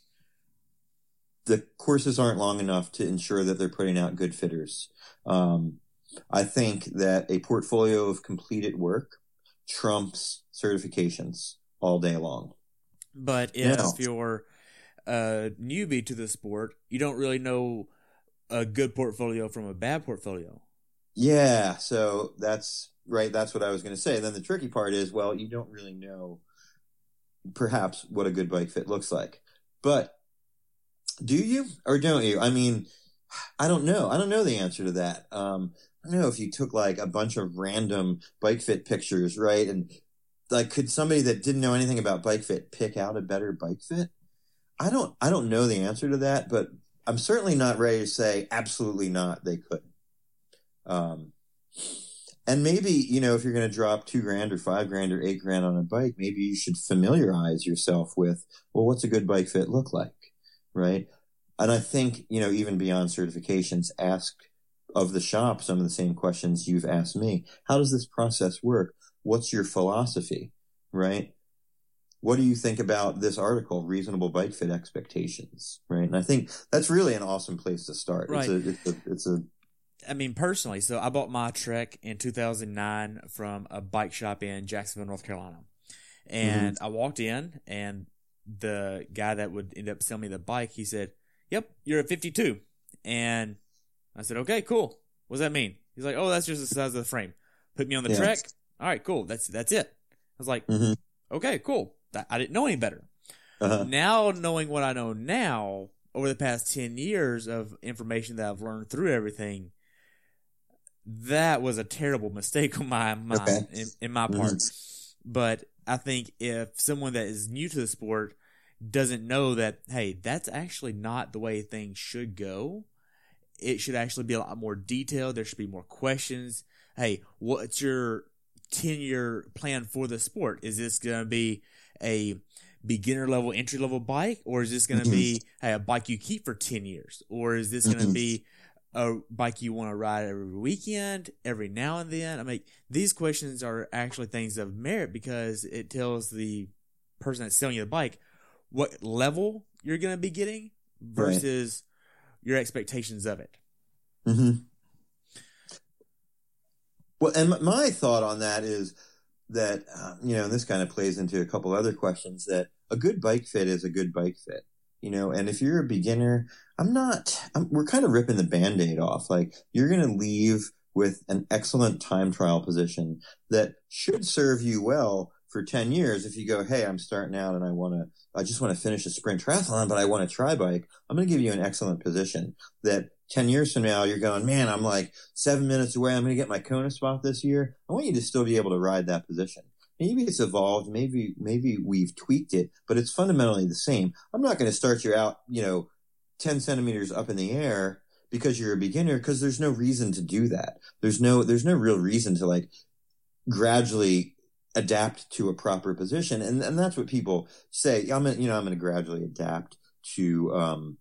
Speaker 3: The courses aren't long enough to ensure that they're putting out good fitters. Um, I think that a portfolio of completed work trumps certifications all day long.
Speaker 2: But if
Speaker 3: Yeah.
Speaker 2: you're a newbie to the sport, you don't really know a good portfolio from a bad portfolio.
Speaker 3: Yeah, so that's right. That's what I was going to say. And Then the tricky part is, well, you don't really know perhaps what a good bike fit looks like. But do you or don't you? I mean, I don't know. I don't know the answer to that. Um, I don't know if you took like a bunch of random bike fit pictures, right? And like, could somebody that didn't know anything about bike fit pick out a better bike fit? I don't, I don't know the answer to that, but I'm certainly not ready to say absolutely not. They could. Um, and maybe, you know, if you're going to drop two grand or five grand or eight grand on a bike, maybe you should familiarize yourself with, well, what's a good bike fit look like? Right. And I think, you know, even beyond certifications, ask of the shop some of the same questions you've asked me. How does this process work? What's your philosophy? Right. What do you think about this article, reasonable bike fit expectations? Right. And I think that's really an awesome place to start.
Speaker 2: Right.
Speaker 3: It's a, it's a, it's a
Speaker 2: I mean, personally, so I bought my Trek in 2009 from a bike shop in Jacksonville, North Carolina. And I walked in, and the guy that would end up selling me the bike, he said, Yep, you're a 52. And I said, Okay, cool. What does that mean? He's like, Oh, that's just the size of the frame. Put me on the
Speaker 3: Yeah.
Speaker 2: Trek. All right, cool. That's that's it. I was like,
Speaker 3: Mhm.
Speaker 2: Okay, cool. I didn't know any better.
Speaker 3: Uh-huh.
Speaker 2: Now, knowing what I know now, over the past 10 years of information that I've learned through everything, that was a terrible mistake on my mind,
Speaker 3: Okay.
Speaker 2: in, in my part. Mm-hmm. But I think if someone that is new to the sport doesn't know that, hey, that's actually not the way things should go. It should actually be a lot more detailed. There should be more questions. Hey, what's your 10 year plan for the sport? Is this going to be a beginner level, entry level bike? Or is this going to mm-hmm. be hey, a bike you keep for 10 years? Or is this going to mm-hmm. be a bike you want to ride every weekend, every now and then? I mean, these questions are actually things of merit because it tells the person that's selling you the bike what level you're going to be getting versus your expectations of it.
Speaker 3: Mm-hmm. Well, and my thought on that is that uh, you know, and this kind of plays into a couple other questions. That a good bike fit is a good bike fit, you know. And if you're a beginner, I'm not. I'm, we're kind of ripping the band-aid off. Like you're going to leave with an excellent time trial position that should serve you well for 10 years if you go hey i'm starting out and i want to i just want to finish a sprint triathlon but i want to try bike i'm going to give you an excellent position that 10 years from now you're going man i'm like seven minutes away i'm going to get my kona spot this year i want you to still be able to ride that position maybe it's evolved maybe maybe we've tweaked it but it's fundamentally the same. I'm not going to start you out you know 10 centimeters up in the air because you're a beginner because there's no reason to do that. There's no there's no real reason to like gradually adapt to a proper position. And and that's what people say i'm gonna, you know i'm going to gradually adapt to um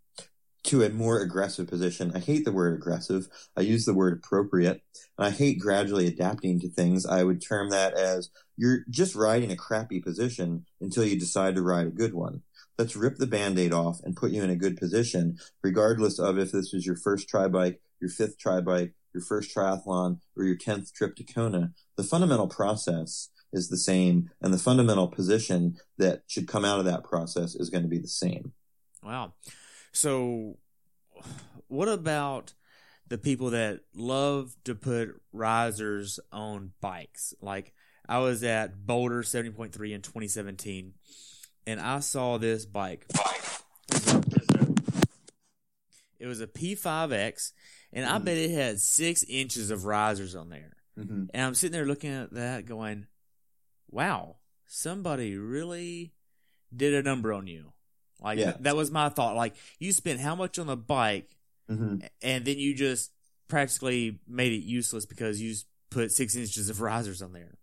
Speaker 3: to a more aggressive position. I hate the word aggressive. I use the word appropriate. And i hate gradually adapting to things. I would term that as you're just riding a crappy position until you decide to ride a good one. Let's rip the band-aid off and put you in a good position regardless of if this was your first tri bike your fifth tri bike your first triathlon or your 10th trip to kona. The fundamental process is the same and the fundamental position that should come out of that process is going to be the same.
Speaker 2: Wow. So, what about the people that love to put risers on bikes? Like, I was at Boulder 70.3 in 2017, and I saw this bike. It was a P5X, and I bet it had six inches of risers on there.
Speaker 3: Mm-hmm.
Speaker 2: And I'm sitting there looking at that going, wow, somebody really did a number on you. Like
Speaker 3: Yeah.
Speaker 2: th- that was my thought. Like you spent how much on the bike
Speaker 3: Mm-hmm.
Speaker 2: and then you just practically made it useless because you put six inches of risers on there.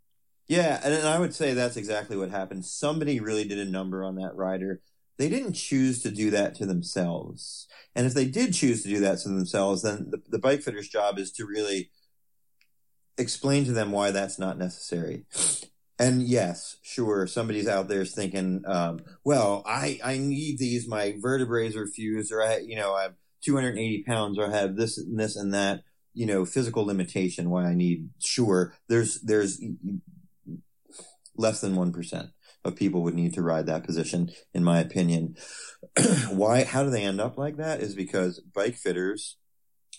Speaker 3: Yeah, and, and I would say that's exactly what happened. Somebody really did a number on that rider. They didn't choose to do that to themselves. And if they did choose to do that to themselves, then the, the bike fitter's job is to really explain to them why that's not necessary. And yes, sure, somebody's out there thinking, um, well, I, I need these, my vertebrae are fused, or I, you know, I have 280 pounds, or I have this and this and that, you know, physical limitation why I need, sure, there's, there's less than 1% of people would need to ride that position, in my opinion. why, how do they end up like that is because bike fitters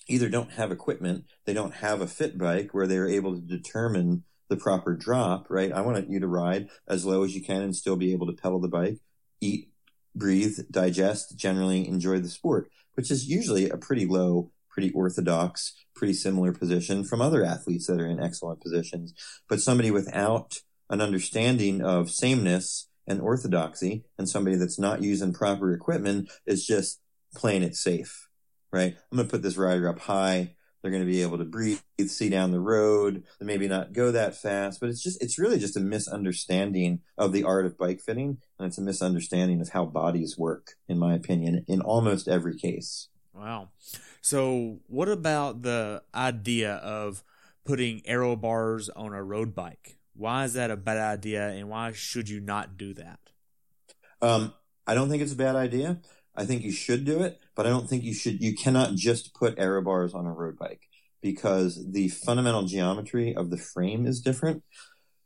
Speaker 3: either don't have equipment, they don't have a fit bike where they're able to determine the proper drop, right? I want you to ride as low as you can and still be able to pedal the bike, eat, breathe, digest, generally enjoy the sport, which is usually a pretty low, pretty orthodox, pretty similar position from other athletes that are in excellent positions. But somebody without an understanding of sameness and orthodoxy and somebody that's not using proper equipment is just playing it safe, right? I'm going to put this rider up high. They're going to be able to breathe, see down the road, maybe not go that fast. But it's just, it's really just a misunderstanding of the art of bike fitting. And it's a misunderstanding of how bodies work, in my opinion, in almost every case.
Speaker 2: Wow. So, what about the idea of putting aero bars on a road bike? Why is that a bad idea, and why should you not do that?
Speaker 3: Um, I don't think it's a bad idea. I think you should do it, but I don't think you should. You cannot just put aero bars on a road bike because the fundamental geometry of the frame is different.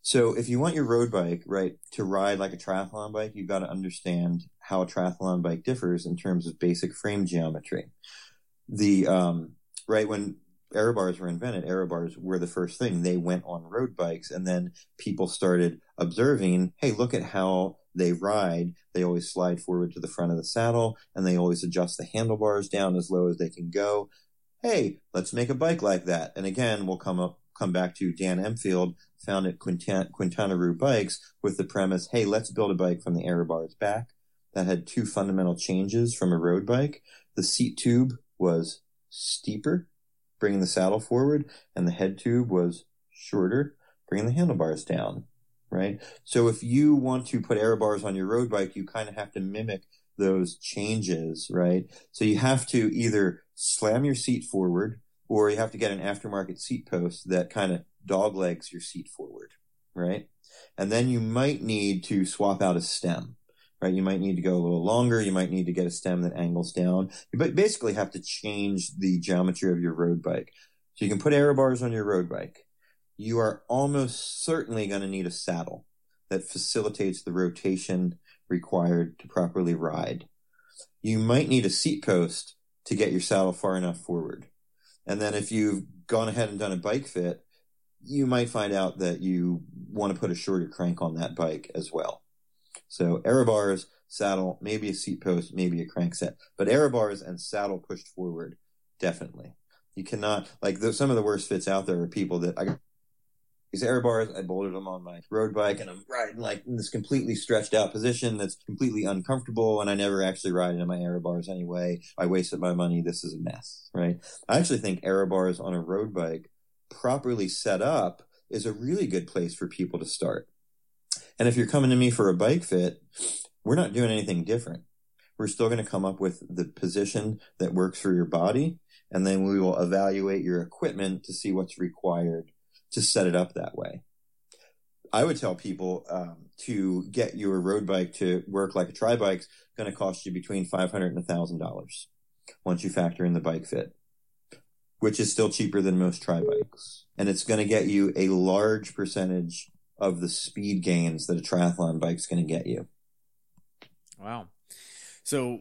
Speaker 3: So if you want your road bike, right, to ride like a triathlon bike, you've got to understand how a triathlon bike differs in terms of basic frame geometry. The, um, right, when aero bars were invented, aero bars were the first thing. They went on road bikes and then people started observing, hey, look at how they ride. They always slide forward to the front of the saddle and they always adjust the handlebars down as low as they can go. Hey, let's make a bike like that. And again, we'll come up, come back to Dan Empfield, founded Quintana, Quintana Roo Bikes with the premise, hey, let's build a bike from the aero bars back. That had two fundamental changes from a road bike. The seat tube was steeper, bringing the saddle forward, and the head tube was shorter, bringing the handlebars down, right? So if you want to put aero bars on your road bike, you kind of have to mimic those changes, right? So you have to either slam your seat forward or you have to get an aftermarket seat post that kind of dog legs your seat forward, right? And then you might need to swap out a stem, right? You might need to go a little longer. You might need to get a stem that angles down. You basically have to change the geometry of your road bike. So you can put aero bars on your road bike. You are almost certainly going to need a saddle that facilitates the rotation required to properly ride. You might need a seat post to get your saddle far enough forward. And then if you've gone ahead and done a bike fit, you might find out that you want to put a shorter crank on that bike as well. So aero bars, saddle, maybe a seat post, maybe a crank set, but aero bars and saddle pushed forward, definitely. You cannot, like some of the worst fits out there are people that I these aero bars. I bolted them on my road bike and I'm riding like in this completely stretched out position that's completely uncomfortable. And I never actually ride in my aero bars anyway. I wasted my money. This is a mess, right? I actually think aero bars on a road bike properly set up is a really good place for people to start. And if you're coming to me for a bike fit, we're not doing anything different. We're still going to come up with the position that works for your body. And then we will evaluate your equipment to see what's required to set it up that way. I would tell people um, to get your road bike to work like a tri bike is going to cost you between five hundred and thousand dollars once you factor in the bike fit, which is still cheaper than most tri bikes, and it's going to get you a large percentage of the speed gains that a triathlon bike is going to get you.
Speaker 2: Wow. So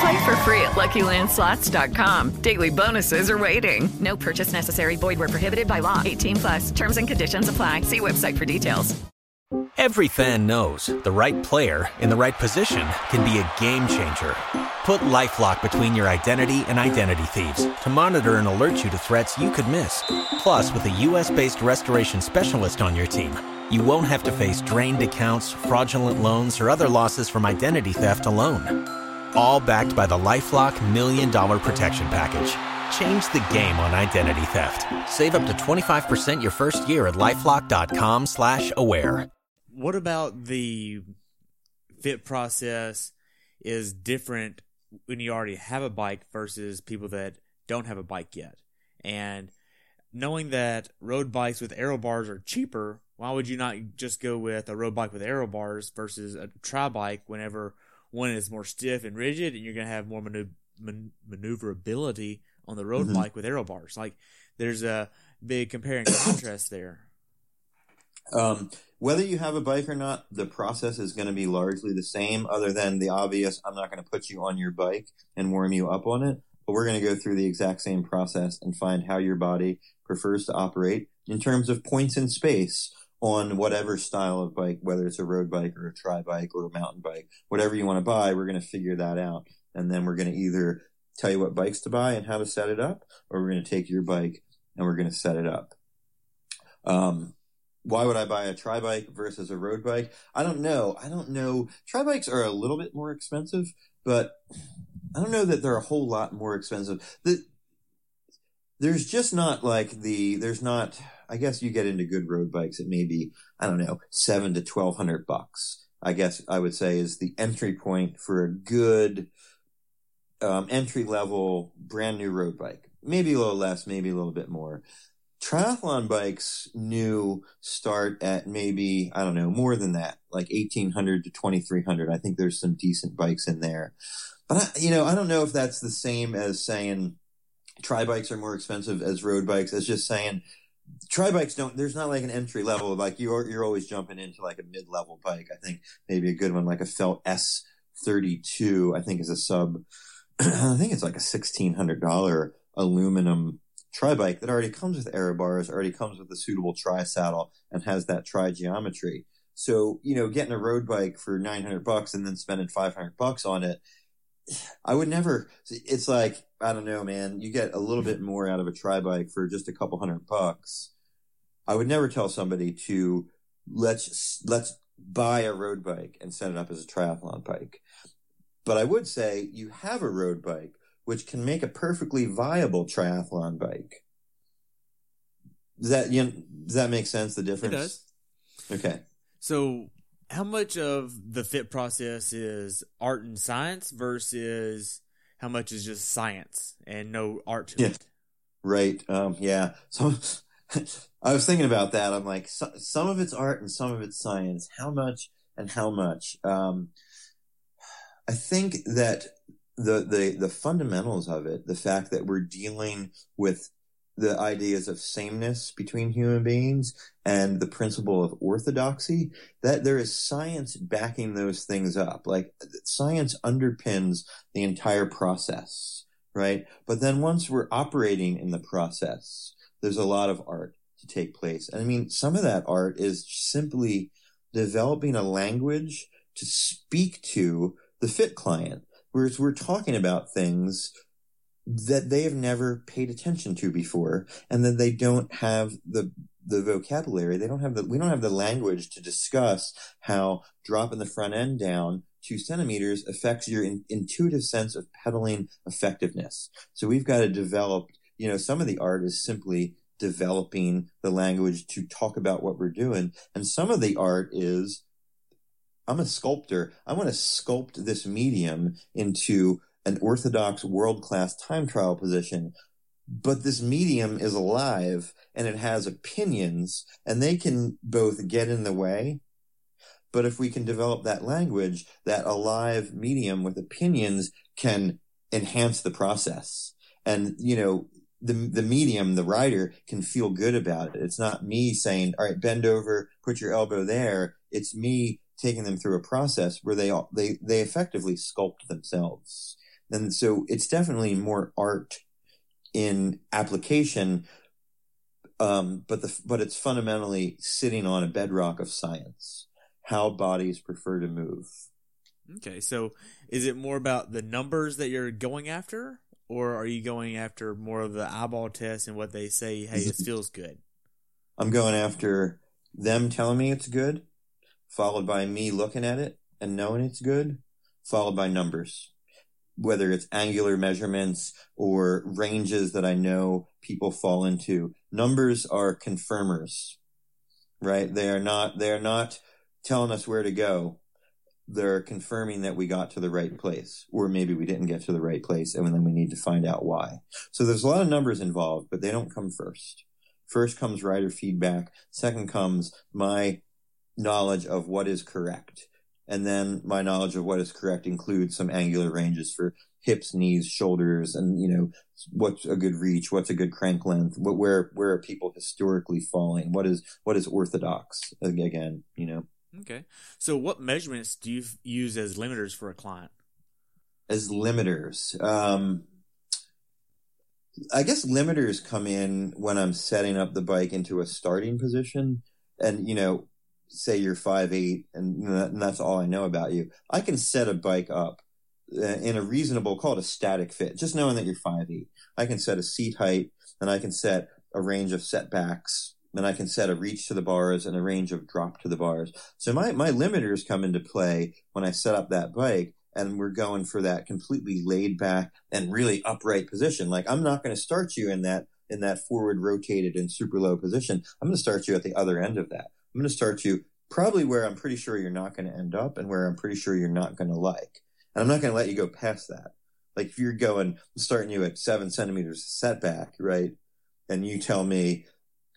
Speaker 1: Play for free at LuckyLandSlots.com. Daily bonuses are waiting. No purchase necessary. Void where prohibited by law. 18 plus. Terms and conditions apply. See website for details.
Speaker 8: Every fan knows the right player in the right position can be a game changer. Put LifeLock between your identity and identity thieves to monitor and alert you to threats you could miss. Plus, with a U.S.-based restoration specialist on your team, you won't have to face drained accounts, fraudulent loans, or other losses from identity theft alone. All backed by the LifeLock Million Dollar Protection Package. Change the game on identity theft. Save up to 25% your first year at LifeLock.com slash aware.
Speaker 2: what about the fit process is different when you already have a bike versus people that don't have a bike yet? And knowing that road bikes with aero bars are cheaper, why would you not just go with a road bike with aero bars versus a tri bike whenever one is more stiff and rigid and you're going to have more manu- man- maneuverability on the road
Speaker 3: Mhm.
Speaker 2: bike with aero bars? Like there's a big compare and contrast there.
Speaker 3: Um, whether you have a bike or not, the process is going to be largely the same, other than the obvious I'm not going to put you on your bike and warm you up on it. But we're going to go through the exact same process and find how your body prefers to operate in terms of points in space on whatever style of bike, whether it's a road bike or a tri bike or a mountain bike, whatever you want to buy, we're going to figure that out. And then we're going to either tell you what bikes to buy and how to set it up, or we're going to take your bike and we're going to set it up. Um, why would I buy a tri bike versus a road bike? I don't know. I don't know. Tri bikes are a little bit more expensive, but I don't know that they're a whole lot more expensive. The, there's just not like the, there's not, I guess you get into good road bikes, it may be, I don't know, seven to twelve hundred bucks. I guess I would say is the entry point for a good, um, entry level brand new road bike. Maybe a little less, maybe a little bit more triathlon bikes new start at maybe i don't know more than that like 1800 to 2300 i think there's some decent bikes in there but I, you know i don't know if that's the same as saying tri bikes are more expensive as road bikes as just saying tri bikes don't there's not like an entry level like you're you're always jumping into like a mid-level bike i think maybe a good one like a felt s32 i think is a sub I think it's like a sixteen hundred dollar aluminum tri bike that already comes with aero bars, already comes with a suitable tri saddle, and has that tri geometry. So you know, getting a road bike for nine hundred bucks and then spending five hundred bucks on it, I would never. It's like I don't know, man. You get a little bit more out of a tri bike for just a couple hundred bucks. I would never tell somebody to let's let's buy a road bike and set it up as a triathlon bike. But I would say you have a road bike which can make a perfectly viable triathlon bike. Does that you know, does that make sense? The difference.
Speaker 2: It does.
Speaker 3: Okay.
Speaker 2: So, how much of the fit process is art and science versus how much is just science and no art to
Speaker 3: Yeah.
Speaker 2: it?
Speaker 3: Right. Um, yeah. So I was thinking about that. I'm like, so, some of it's art and some of it's science. How much and how much? Um, I think that the, the, the fundamentals of it, the fact that we're dealing with the ideas of sameness between human beings and the principle of orthodoxy, that there is science backing those things up. Like science underpins the entire process, right? But then once we're operating in the process, there's a lot of art to take place. And I mean, some of that art is simply developing a language to speak to the fit client. Whereas we're talking about things that they have never paid attention to before and that they don't have the the vocabulary. They don't have the we don't have the language to discuss how dropping the front end down two centimeters affects your in, intuitive sense of pedaling effectiveness. So we've got to develop you know some of the art is simply developing the language to talk about what we're doing. And some of the art is i'm a sculptor. I want to sculpt this medium into an orthodox world class time trial position. But this medium is alive and it has opinions and they can both get in the way. But if we can develop that language, that alive medium with opinions can enhance the process. And, you know, the, the medium, the writer can feel good about it. It's not me saying, all right, bend over, put your elbow there. It's me taking them through a process where they, they, they effectively sculpt themselves. And so it's definitely more art in application, um, but the but it's fundamentally sitting on a bedrock of science, how bodies prefer to move.
Speaker 2: Okay, so is it more about the numbers that you're going after, or are you going after more of the eyeball test and what they say? Hey, this feels good.
Speaker 3: I'm going after them telling me it's good, followed by me looking at it and knowing it's good, followed by numbers whether it's angular measurements or ranges that I know people fall into. Numbers are confirmers, right? They are not, they are not telling us where to go. They're confirming that we got to the right place, or maybe we didn't get to the right place, and then we need to find out why. So there's a lot of numbers involved, but they don't come first. First comes writer feedback. Second comes my knowledge of what is correct. And then my knowledge of what is correct includes some angular ranges for hips, knees, shoulders, and you know what's a good reach, what's a good crank length, what, where where are people historically falling, what is what is orthodox again, you know.
Speaker 2: Okay, so what measurements do you use as limiters for a client?
Speaker 3: As limiters, um, I guess limiters come in when I'm setting up the bike into a starting position, and you know say you're five eight and that's all I know about you, I can set a bike up uh, in a reasonable, call it a static fit, just knowing that you're five eight. I can set a seat height and I can set a range of setbacks and I can set a reach to the bars and a range of drop to the bars. So my, my limiters come into play when I set up that bike and we're going for that completely laid back and really upright position. Like I'm not going to start you in that, in that forward rotated and super low position. I'm going to start you at the other end of that. I'm going to start you probably where I'm pretty sure you're not going to end up and where I'm pretty sure you're not going to like. And I'm not going to let you go past that. Like if you're going, starting you at seven centimeters setback, right? And you tell me,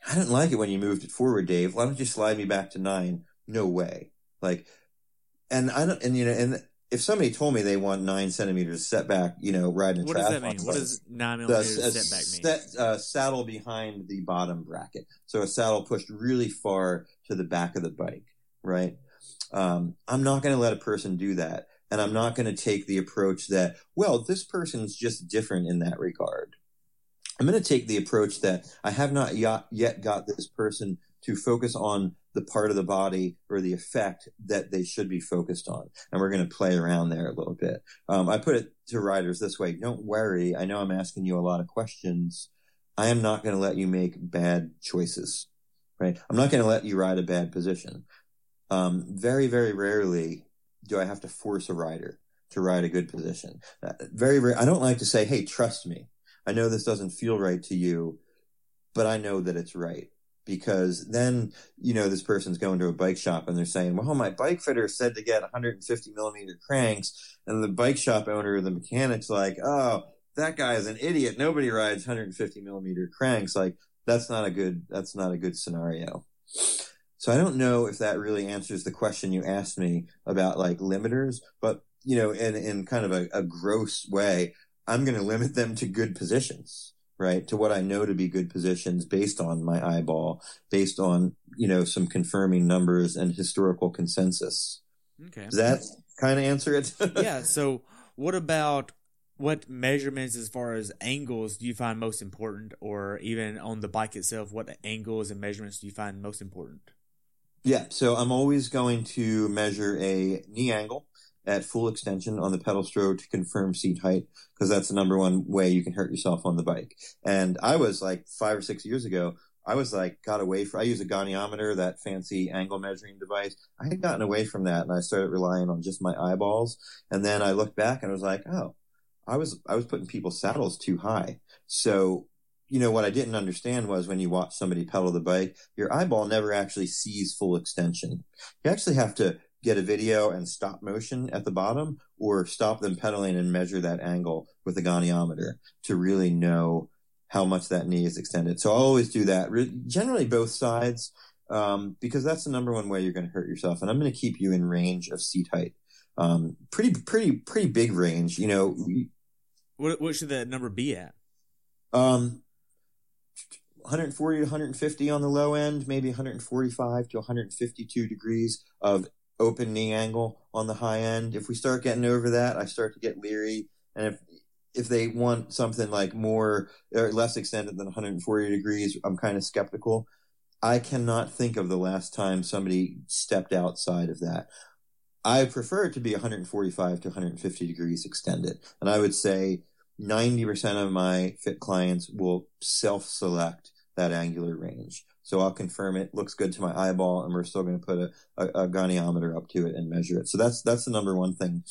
Speaker 3: I didn't like it when you moved it forward, Dave. Why don't you slide me back to nine? No way. Like, and I don't, and you know, and if somebody told me they want nine centimeters setback, you know, riding
Speaker 2: what does that mean? What does nine millimeters the, setback mean?
Speaker 3: Set, uh, saddle behind the bottom bracket. So a saddle pushed really far to the back of the bike, right? Um, I'm not going to let a person do that And I'm not going to take the approach that, well, this person's just different in that regard. I'm going to take the approach that I have not yet got this person to focus on the part of the body or the effect that they should be focused on. And we're going to play around there a little bit. Um, I put it to riders this way. Don't worry. I know I'm asking you a lot of questions. I am not going to let you make bad choices, right? I'm not going to let you ride a bad position. Um, very, very rarely do I have to force a rider to ride a good position. Uh, very, very, I don't like to say, Hey, trust me. I know this doesn't feel right to you, but I know that it's right because then you know this person's going to a bike shop and they're saying well my bike fitter said to get 150 millimeter cranks. And the bike shop owner the mechanic's like oh that guy is an idiot. Nobody rides 150 millimeter cranks. Like that's not a good that's not a good scenario. So i don't know if that really answers the question you asked me about like limiters but you know in in kind of a, a gross way I'm going to limit them to good positions, right? To what I know to be good positions based on my eyeball, based on, you know, some confirming numbers and historical consensus.
Speaker 2: Okay.
Speaker 3: Does that kind of answer it?
Speaker 2: yeah. So what about what measurements as far as angles do you find most important or even on the bike itself, what angles and measurements do you find most important?
Speaker 3: Yeah. So I'm always going to measure a knee angle at full extension on the pedal stroke to confirm seat height because that's the number one way you can hurt yourself on the bike. And I was like five or six years ago, I was like got away from I use a goniometer, that fancy angle measuring device. I had gotten away from that and I started relying on just my eyeballs. And then I looked back and I was like, oh, I was I was putting people's saddles too high. So you know what I didn't understand was when you watch somebody pedal the bike, your eyeball never actually sees full extension. You actually have to get a video and stop motion at the bottom or stop them pedaling and measure that angle with a goniometer to really know how much that knee is extended. So I always do that. Generally both sides, um, because that's the number one way you're going to hurt yourself. And I'm going to keep you in range of seat height. Um, pretty, pretty, pretty big range, you know.
Speaker 2: What, what should that number be at?
Speaker 3: Um, 140 to 150 on the low end, maybe 145 to 152 degrees of open knee angle on the high end. If we start getting over that, I start to get leery. And if if they want something like more or less extended than 140 degrees, I'm kind of skeptical. I cannot think of the last time somebody stepped outside of that. I prefer it to be 145 to 150 degrees extended. And I would say 90% of my fit clients will self select that angular range. So I'll confirm it looks good to my eyeball, and we're still going to put a, a, a, goniometer up to it and measure it. So that's that's the number one thing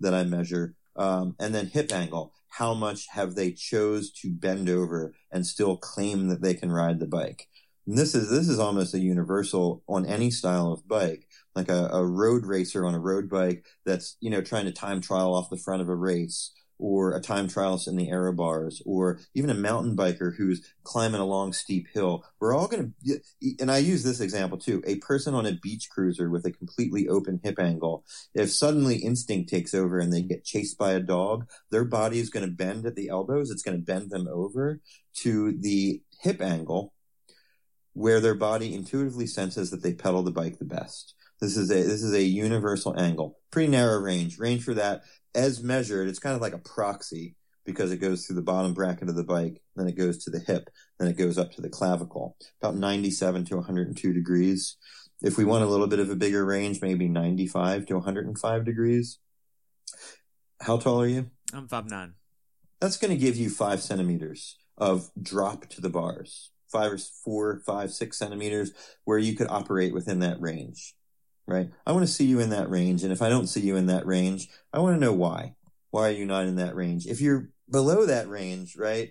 Speaker 3: that I measure. Um, and then hip angle. How much have they chose to bend over and still claim that they can ride the bike? And this is this is almost a universal on any style of bike, like a, a road racer on a road bike that's you know trying to time trial off the front of a race or a time trialist in the aero bars or even a mountain biker who's climbing a long steep hill. We're all going to, and I use this example too, a person on a beach cruiser with a completely open hip angle. If suddenly instinct takes over and they get chased by a dog, their body is going to bend at the elbows. It's going to bend them over to the hip angle where their body intuitively senses that they pedal the bike the best. This is a this is a universal angle, pretty narrow range. Range for that as measured, it's kind of like a proxy because it goes through the bottom bracket of the bike, then it goes to the hip, then it goes up to the clavicle, about 97 to 102 degrees. If we want a little bit of a bigger range, maybe 95 to 105 degrees. How tall are you?
Speaker 2: I'm five nine.
Speaker 3: That's going to give you five centimeters of drop to the bars, five or four, five, six centimeters, where you could operate within that range right? I want to see you in that range. And if I don't see you in that range, I want to know why. Why are you not in that range? If you're below that range, right?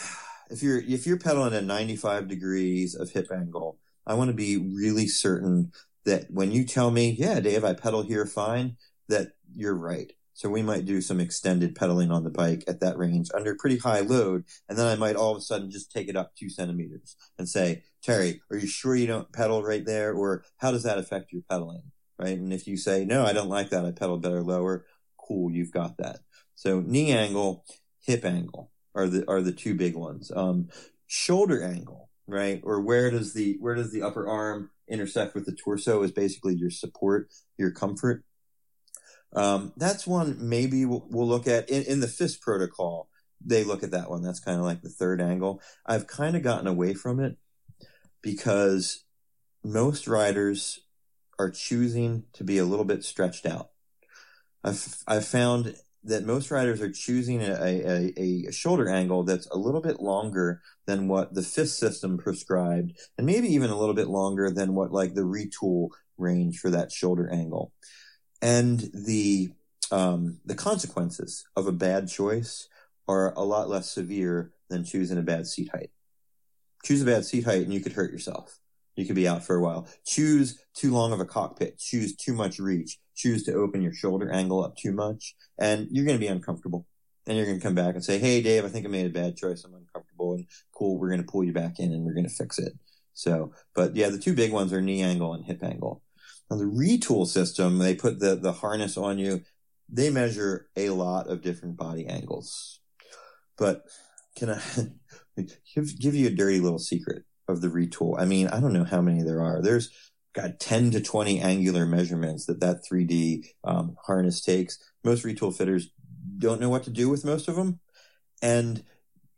Speaker 3: If you're, if you're pedaling at 95 degrees of hip angle, I want to be really certain that when you tell me, yeah, Dave, I pedal here fine, that you're right. So we might do some extended pedaling on the bike at that range under pretty high load. And then I might all of a sudden just take it up two centimeters and say, Terry, are you sure you don't pedal right there? Or how does that affect your pedaling? Right. And if you say, no, I don't like that. I pedal better lower. Cool. You've got that. So knee angle, hip angle are the, are the two big ones. Um, shoulder angle, right? Or where does the, where does the upper arm intersect with the torso is basically your support, your comfort Um, that's one maybe we'll, we'll look at in, in the FIST protocol. They look at that one. That's kind of like the third angle. I've kind of gotten away from it because most riders are choosing to be a little bit stretched out. I've, I've found that most riders are choosing a, a, a, shoulder angle that's a little bit longer than what the FIST system prescribed, and maybe even a little bit longer than what like the Retül range for that shoulder angle. And the um, the consequences of a bad choice are a lot less severe than choosing a bad seat height. Choose a bad seat height and you could hurt yourself. You could be out for a while. Choose too long of a cockpit. Choose too much reach. Choose to open your shoulder angle up too much. And you're going to be uncomfortable. And you're going to come back and say, Hey, Dave, I think I made a bad choice. I'm uncomfortable and cool. We're going to pull you back in and we're going to fix it. So, but yeah, the two big ones are knee angle and hip angle. Now the Retül system, they put the, the harness on you. They measure a lot of different body angles. But can I give, give you a dirty little secret of the Retül? I mean, I don't know how many there are. There's got 10 to 20 angular measurements that that 3D um, harness takes. Most Retül fitters don't know what to do with most of them. And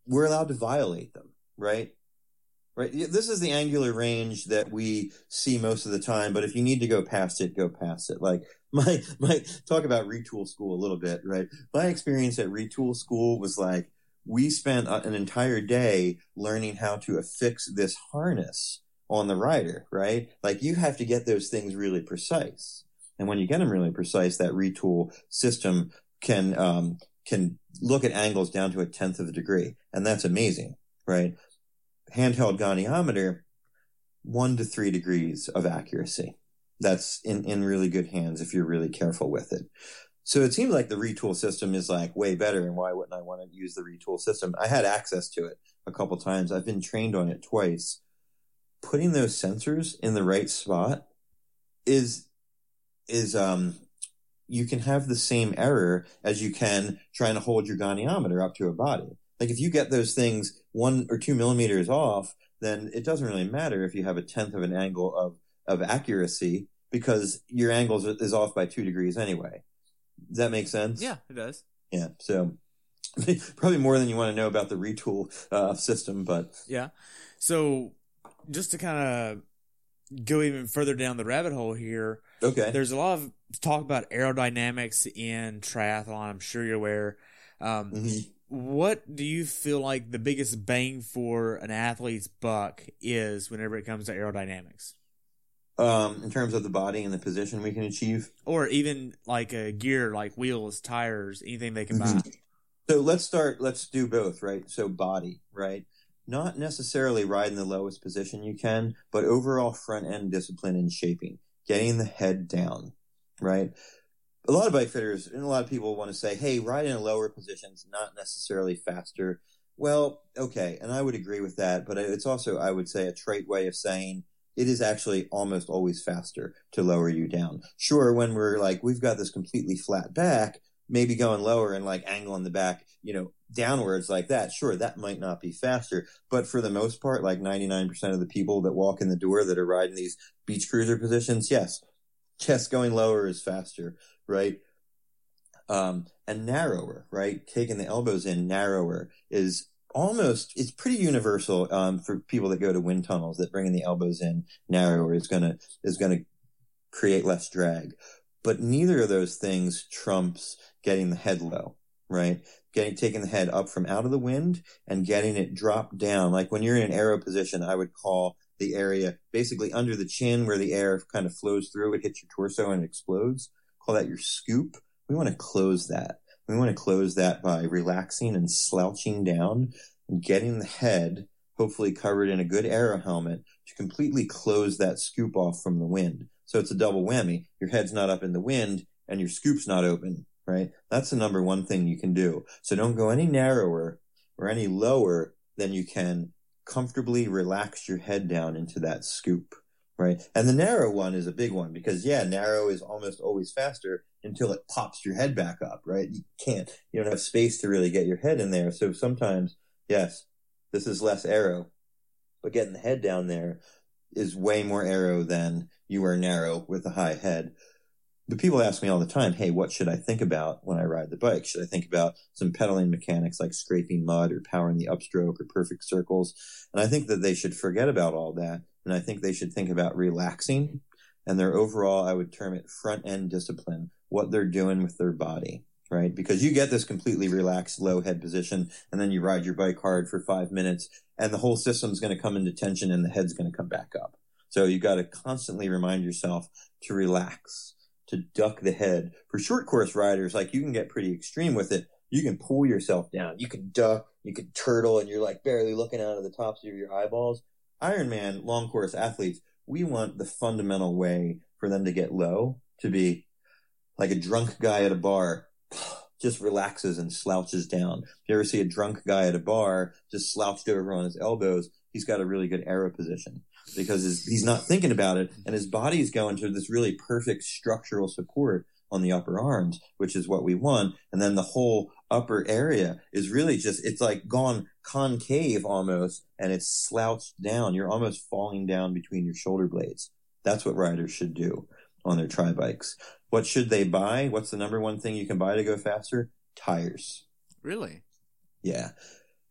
Speaker 3: we're allowed to violate them, right? right? This is the angular range that we see most of the time, but if you need to go past it, go past it. Like my, my, talk about Retül school a little bit, right? My experience at Retül school was like, we spent an entire day learning how to affix this harness on the rider, right? Like you have to get those things really precise. And when you get them really precise, that Retül system can, um, can look at angles down to a tenth of a degree. And that's amazing, right? handheld goniometer, one to three degrees of accuracy. That's in, in really good hands if you're really careful with it. So it seems like the Retül system is like way better. And why wouldn't I want to use the Retül system? I had access to it a couple times. I've been trained on it twice. Putting those sensors in the right spot is, is, um, you can have the same error as you can trying to hold your goniometer up to a body. Like if you get those things one or two millimeters off, then it doesn't really matter if you have a tenth of an angle of, of accuracy because your angle is off by two degrees anyway. Does that make sense?
Speaker 2: Yeah, it does.
Speaker 3: Yeah. So probably more than you want to know about the Retül uh, system, but
Speaker 2: yeah. So just to kind of go even further down the rabbit hole here.
Speaker 3: Okay.
Speaker 2: There's a lot of talk about aerodynamics in triathlon. I'm sure you're aware. Um, mm-hmm what do you feel like the biggest bang for an athlete's buck is whenever it comes to aerodynamics?
Speaker 3: Um, in terms of the body and the position we can achieve,
Speaker 2: or even like a gear, like wheels, tires, anything they can mm-hmm. buy.
Speaker 3: So let's start. Let's do both, right? So body, right? Not necessarily riding the lowest position you can, but overall front end discipline and shaping, getting the head down, right? a lot of bike fitters and a lot of people want to say, hey, ride in a lower position is not necessarily faster. Well, okay, and I would agree with that, but it's also, I would say, a trite way of saying it is actually almost always faster to lower you down. Sure, when we're like, we've got this completely flat back, maybe going lower and like angling the back, you know, downwards like that, sure, that might not be faster. But for the most part, like 99% of the people that walk in the door that are riding these beach cruiser positions, yes, chest going lower is faster right? Um, and narrower, right? Taking the elbows in narrower is almost, it's pretty universal, um, for people that go to wind tunnels that bringing the elbows in narrower is gonna, is gonna create less drag. But neither of those things trumps getting the head low, right? Getting, taking the head up from out of the wind and getting it dropped down. Like when you're in an aero position, I would call the area basically under the chin where the air kind of flows through. It hits your torso and explodes call that your scoop. We want to close that. We want to close that by relaxing and slouching down and getting the head hopefully covered in a good aero helmet to completely close that scoop off from the wind. So it's a double whammy. Your head's not up in the wind and your scoop's not open, right? That's the number one thing you can do. So don't go any narrower or any lower than you can comfortably relax your head down into that scoop right? And the narrow one is a big one because yeah, narrow is almost always faster until it pops your head back up, right? You can't, you don't have space to really get your head in there. So sometimes, yes, this is less aero, but getting the head down there is way more aero than you are narrow with a high head. but people ask me all the time, Hey, what should I think about when I ride the bike? Should I think about some pedaling mechanics like scraping mud or powering the upstroke or perfect circles? And I think that they should forget about all that. And I think they should think about relaxing and their overall, I would term it front end discipline, what they're doing with their body right? Because you get this completely relaxed low head position and then you ride your bike hard for five minutes and the whole system's going to come into tension and the head's going to come back up. So you've got to constantly remind yourself to relax, to duck the head. For short course riders, like you can get pretty extreme with it. You can pull yourself down. You can duck, you can turtle and you're like barely looking out of the tops of your eyeballs. Ironman long course athletes, we want the fundamental way for them to get low to be like a drunk guy at a bar just relaxes and slouches down. You ever see a drunk guy at a bar just slouched over on his elbows, he's got a really good aero position because he's not thinking about it and his body's going to this really perfect structural support on the upper arms, which is what we want. And then the whole upper area is really just, it's like gone concave almost and it's slouched down. You're almost falling down between your shoulder blades. That's what riders should do on their tri bikes. What should they buy? What's the number one thing you can buy to go faster? Tires.
Speaker 2: Really?
Speaker 3: Yeah.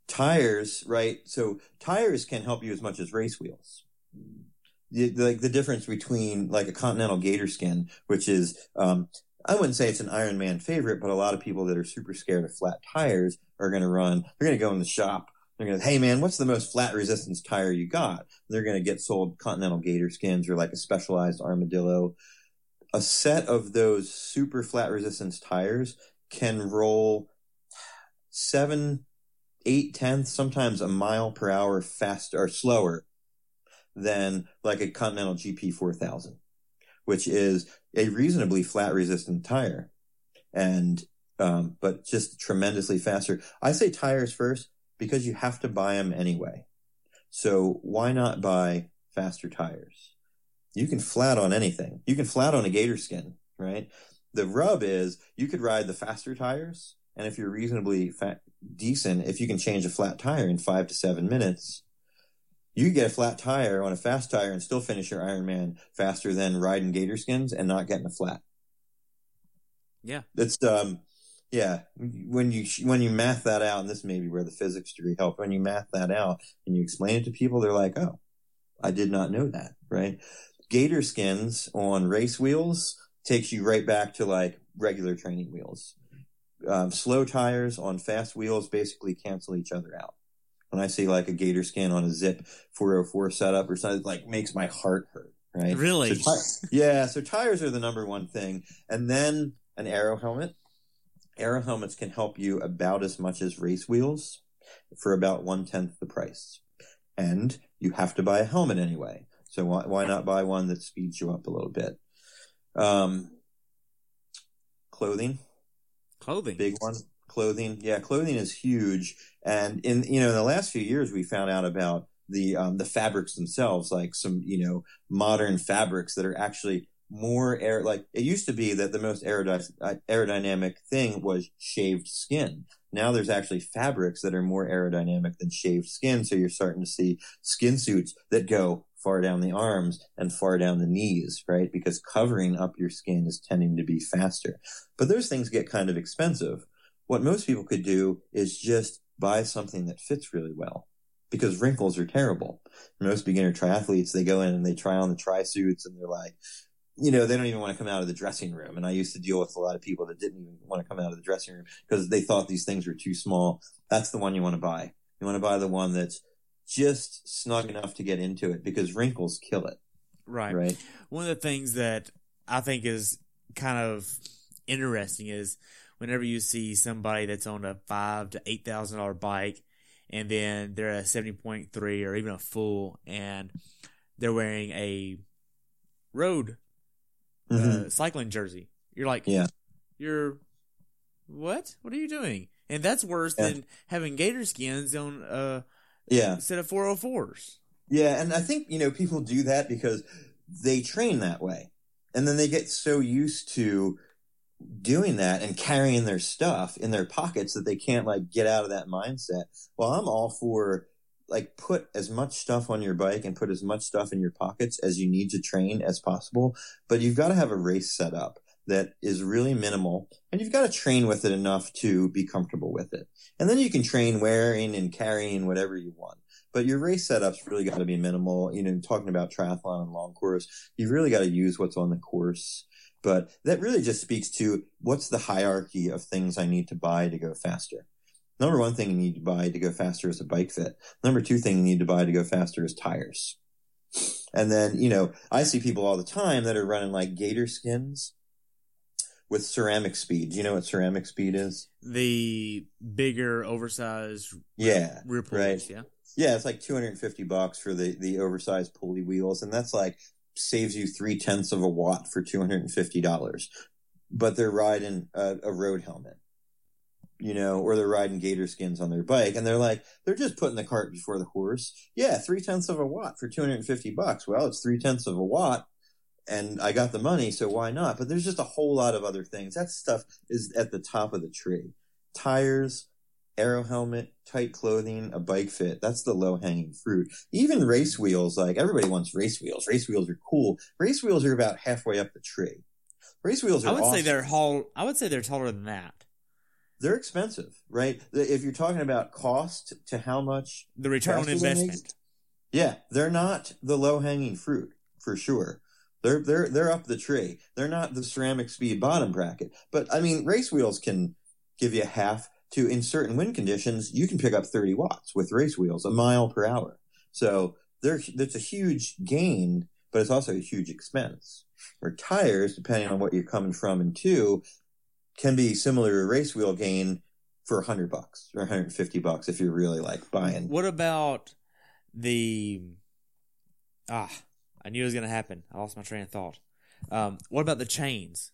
Speaker 3: Tires, right? So tires can help you as much as race wheels. The, like the difference between like a Continental Gator Skin, which is, um, I wouldn't say it's an Ironman favorite, but a lot of people that are super scared of flat tires are going to run. They're going to go in the shop. They're going to, hey man, what's the most flat resistance tire you got? they're going to get sold Continental Gator Skins or like a specialized Armadillo a set of those super flat resistance tires can roll seven, eight tenths, sometimes a mile per hour faster or slower than like a Continental GP 4000, which is a reasonably flat resistant tire. And, um, but just tremendously faster. I say tires first because you have to buy them anyway. So why not buy faster tires? you can flat on anything. You can flat on a gator skin, right? The rub is you could ride the faster tires. And if you're reasonably fat, decent, if you can change a flat tire in five to seven minutes, you get a flat tire on a fast tire and still finish your Ironman faster than riding gator skins and not getting a flat.
Speaker 2: Yeah.
Speaker 3: It's, um, yeah, when you when you math that out, and this may be where the physics degree helped. When you math that out and you explain it to people, they're like, "Oh, I did not know that." Right? gator skins on race wheels takes you right back to like regular training wheels. Um, slow tires on fast wheels basically cancel each other out. When I see like a gator skin on a Zipp 404 setup or something, like makes my heart hurt. Right?
Speaker 2: Really?
Speaker 3: So yeah. So tires are the number one thing, and then an aero helmet. Aero helmets can help you about as much as race wheels for about one tenth the price, and you have to buy a helmet anyway. So why, why not buy one that speeds you up a little bit? Um, clothing.
Speaker 2: Clothing.
Speaker 3: Big one. Clothing. Yeah, clothing is huge. And in, you know, in the last few years, we found out about the, um, the fabrics themselves, like some, you know, modern fabrics that are actually more air, like it used to be that the most aerody- aerodynamic thing was shaved skin. Now there's actually fabrics that are more aerodynamic than shaved skin. So you're starting to see skin suits that go far down the arms and far down the knees, right? Because covering up your skin is tending to be faster. But those things get kind of expensive. What most people could do is just buy something that fits really well because wrinkles are terrible. Most beginner triathletes, they go in and they try on the tri suits and they're like, you know, they don't even want to come out of the dressing room. And I used to deal with a lot of people that didn't even want to come out of the dressing room because they thought these things were too small. That's the one you want to buy. You want to buy the one that's just snug enough to get into it because wrinkles kill it.
Speaker 2: Right.
Speaker 3: Right.
Speaker 2: One of the things that I think is kind of interesting is whenever you see somebody that's on a five to eight thousand dollar bike and then they're a seventy point three or even a full and they're wearing a road uh,
Speaker 3: Mhm.
Speaker 2: uh, cycling jersey. You're like,
Speaker 3: Yeah.
Speaker 2: you're what? What are you doing? And that's worse
Speaker 3: Yeah.
Speaker 2: than having gator skins on uh
Speaker 3: Yeah.
Speaker 2: instead of 404s.
Speaker 3: Yeah, and I think, you know, people do that because they train that way. And then they get so used to doing that and carrying their stuff in their pockets that they can't like get out of that mindset. Well, I'm all for like put as much stuff on your bike and put as much stuff in your pockets as you need to train as possible, but you've got to have a race set up that is really minimal and you've got to train with it enough to be comfortable with it. And then you can train wearing and carrying whatever you want. But your race setup's really got to be minimal. You know, talking about triathlon and long course, you've really got to use what's on the course. But that really just speaks to what's the hierarchy of things I need to buy to go faster. Number one thing you need to buy to go faster is a bike fit. Number two thing you need to buy to go faster is tires. And then, you know, I see people all the time that are running like gator skins with ceramic speed. Do you know what ceramic speed is?
Speaker 2: The bigger, oversized
Speaker 3: Yeah.
Speaker 2: rear pulleys,
Speaker 3: right.
Speaker 2: yeah.
Speaker 3: Yeah, it's like 250 bucks for the, the oversized pulley wheels. And that's like saves you three tenths of a watt for $250. But they're riding a, a road helmet, you know, or they're riding gator skins on their bike. And they're like, they're just putting the cart before the horse. Yeah, three tenths of a watt for 250 bucks. Well, it's three tenths of a watt and I got the money, so why not? But there's just a whole lot of other things. That stuff is at the top of the tree. Tires, aero helmet, tight clothing, a bike fit. That's the low hanging fruit. Even race wheels, like everybody wants race wheels. Race wheels are cool. Race wheels are about halfway up the tree. Race wheels are
Speaker 2: I would say they're tall. I would say they're taller than that.
Speaker 3: They're expensive, right? If you're talking about cost to how much
Speaker 2: The return on
Speaker 3: faster they make-
Speaker 2: investment.
Speaker 3: yeah, they're not the low hanging fruit for sure. They're they're they're up the tree. They're not the ceramic speed bottom bracket. But I mean, race wheels can give you half to in certain wind conditions. You can pick up thirty watts with race wheels, a mile per hour. So there, that's a huge gain, but it's also a huge expense. Or tires, depending on what you're coming from and to, can be similar to race wheel gain for a hundred bucks or 150 bucks if you're really like buying.
Speaker 2: What about the? Ah, I knew it was going to happen. I lost my train of thought. Um, what about the chains?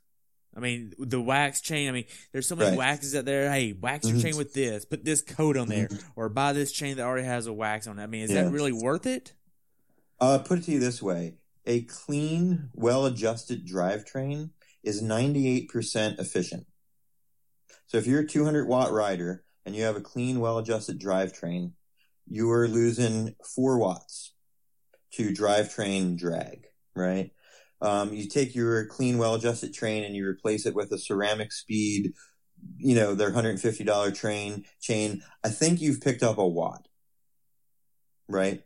Speaker 2: I mean, the wax chain. I mean, there's so many
Speaker 3: Right.
Speaker 2: waxes out there. Hey, wax your
Speaker 3: Mhm.
Speaker 2: chain with this. Put this coat on there, or buy this chain that already has a wax on it. I mean, is
Speaker 3: Yeah.
Speaker 2: that really worth it?
Speaker 3: Uh, put it to you this way: a clean, well-adjusted drivetrain is 98% efficient. So if you're a 200 watt rider and you have a clean, well-adjusted drivetrain, you are losing four watts to drivetrain drag, right? Um, you take your clean, well-adjusted train and you replace it with a ceramic speed, you know, their $150 train chain. I think you've picked up a watt, right?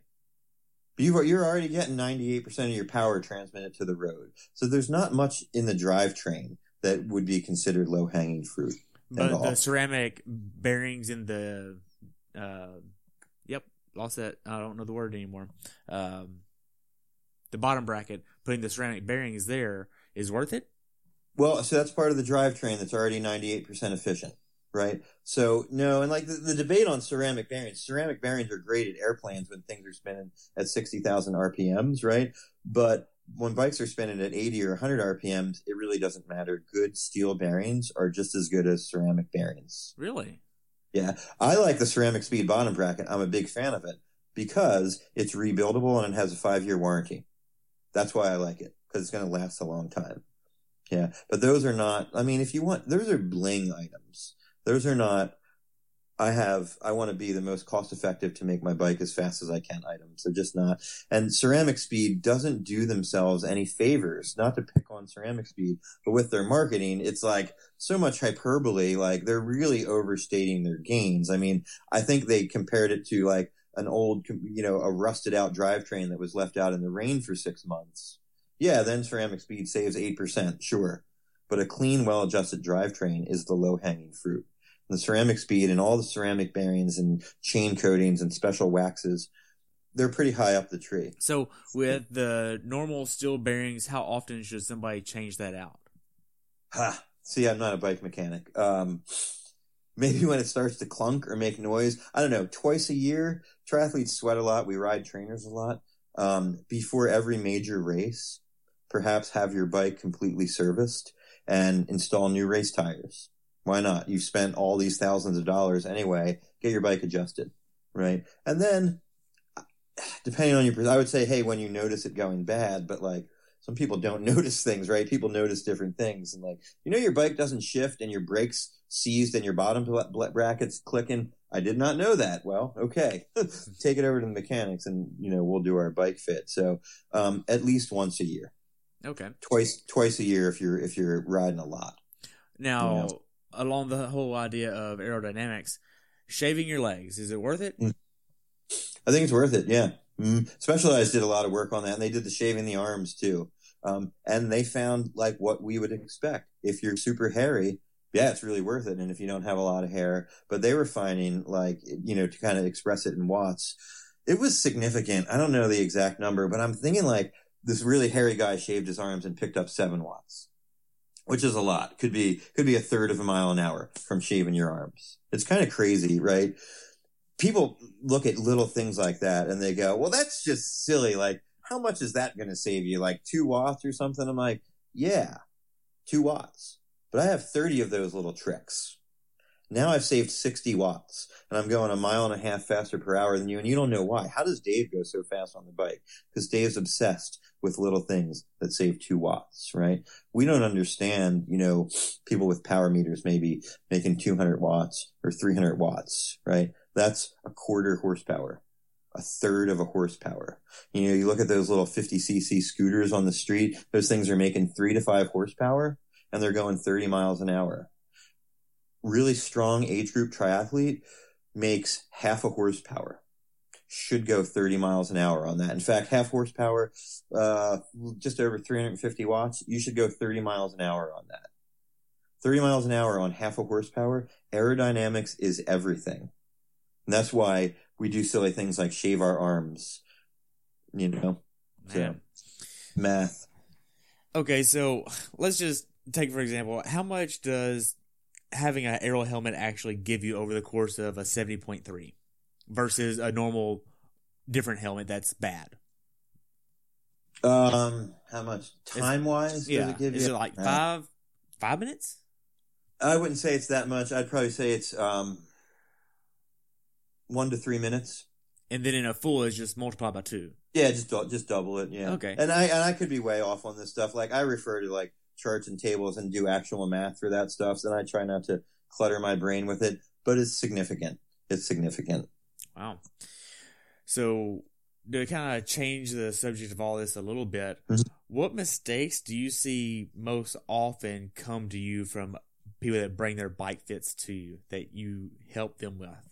Speaker 3: You've, you're already getting 98% of your power transmitted to the road. So there's not much in the drivetrain that would be considered low hanging fruit.
Speaker 2: But the ceramic bearings in the, uh, yep, lost that. I don't know the word anymore. Um, the bottom bracket, putting the ceramic bearings there is worth it.
Speaker 3: Well, so that's part of the drivetrain that's already 98% efficient, right? So, no, and like the, the debate on ceramic bearings, ceramic bearings are great at airplanes when things are spinning at 60,000 RPMs, right? But when bikes are spinning at 80 or 100 RPMs, it really doesn't matter. Good steel bearings are just as good as ceramic bearings.
Speaker 2: Really?
Speaker 3: Yeah, I like the ceramic speed bottom bracket. I'm a big fan of it because it's rebuildable and it has a five year warranty. That's why I like it because it's going to last a long time. Yeah, but those are not. I mean, if you want, those are bling items. Those are not. I have. I want to be the most cost effective to make my bike as fast as I can. Items. They're just not. And ceramic speed doesn't do themselves any favors. Not to pick on ceramic speed, but with their marketing, it's like so much hyperbole. Like they're really overstating their gains. I mean, I think they compared it to like an old, you know, a rusted out drivetrain that was left out in the rain for six months. Yeah, then ceramic speed saves 8%, sure. But a clean, well adjusted drivetrain is the low hanging fruit. The ceramic speed and all the ceramic bearings and chain coatings and special waxes, they're pretty high up the tree.
Speaker 2: So with the normal steel bearings, how often should somebody change that out?
Speaker 3: Ha! See, I'm not a bike mechanic. Um, maybe when it starts to clunk or make noise. I don't know. Twice a year, triathletes sweat a lot. We ride trainers a lot. Um, before every major race, perhaps have your bike completely serviced and install new race tires. Why not? You've spent all these thousands of dollars anyway. Get your bike adjusted, right? And then, depending on your, I would say, hey, when you notice it going bad, but like some people don't notice things, right? People notice different things, and like you know, your bike doesn't shift and your brakes seized and your bottom brackets clicking. I did not know that. Well, okay, take it over to the mechanics, and you know we'll do our bike fit. So um, at least once a year,
Speaker 2: Okay.
Speaker 3: Twice twice a year if you're if you're riding a lot.
Speaker 2: Now,
Speaker 3: You know.
Speaker 2: along the whole idea of aerodynamics, shaving your legs is it worth it?
Speaker 3: Mm. I think it's worth it. Yeah. Mm. Specialized did a lot of work on that, and they did the shaving the arms too. Um, and they found like what we would expect. If you're super hairy, yeah, it's really worth it. And if you don't have a lot of hair, but they were finding like you know to kind of express it in watts, it was significant. I don't know the exact number, but I'm thinking like this really hairy guy shaved his arms and picked up seven watts, which is a lot. Could be could be a third of a mile an hour from shaving your arms. It's kind of crazy, right? people look at little things like that and they go, well, that's just silly. Like, how much is that going to save you? Like two watts or something? I'm like, yeah, two watts. But I have 30 of those little tricks. Now I've saved 60 watts and I'm going a mile and a half faster per hour than you. And you don't know why. How does Dave go so fast on the bike? Because Dave's obsessed with little things that save two watts, right? We don't understand, you know, people with power meters maybe making 200 watts or 300 watts, right? That's a quarter horsepower, a third of a horsepower. You know, you look at those little 50cc scooters on the street, those things are making three to five horsepower and they're going 30 miles an hour. Really strong age group triathlete makes half a horsepower. Should go 30 miles an hour on that. In fact, half horsepower, uh, just over 350 watts. You should go 30 miles an hour on that. 30 miles an hour on half a horsepower. Aerodynamics is everything. And that's why we do silly things like shave our arms, you know?
Speaker 2: Man.
Speaker 3: So, math.
Speaker 2: Okay, so let's just take for example, how much does having an aero helmet actually give you over the course of a 70.3 versus a normal different helmet that's bad?
Speaker 3: Um, how much time wise does
Speaker 2: yeah.
Speaker 3: it give
Speaker 2: Is
Speaker 3: you?
Speaker 2: Is it like five five minutes?
Speaker 3: I wouldn't say it's that much. I'd probably say it's um one to three minutes.
Speaker 2: And then in a full is just multiplied by two.
Speaker 3: Yeah, just just double it. Yeah.
Speaker 2: Okay.
Speaker 3: And I and I could be way off on this stuff. Like I refer to like charts and tables and do actual math for that stuff. So I try not to clutter my brain with it, but it's significant. It's significant.
Speaker 2: Wow. So to kind of change the subject of all this a little bit,
Speaker 3: Mhm.
Speaker 2: what mistakes do you see most often come to you from people that bring their bike fits to you that you help them with?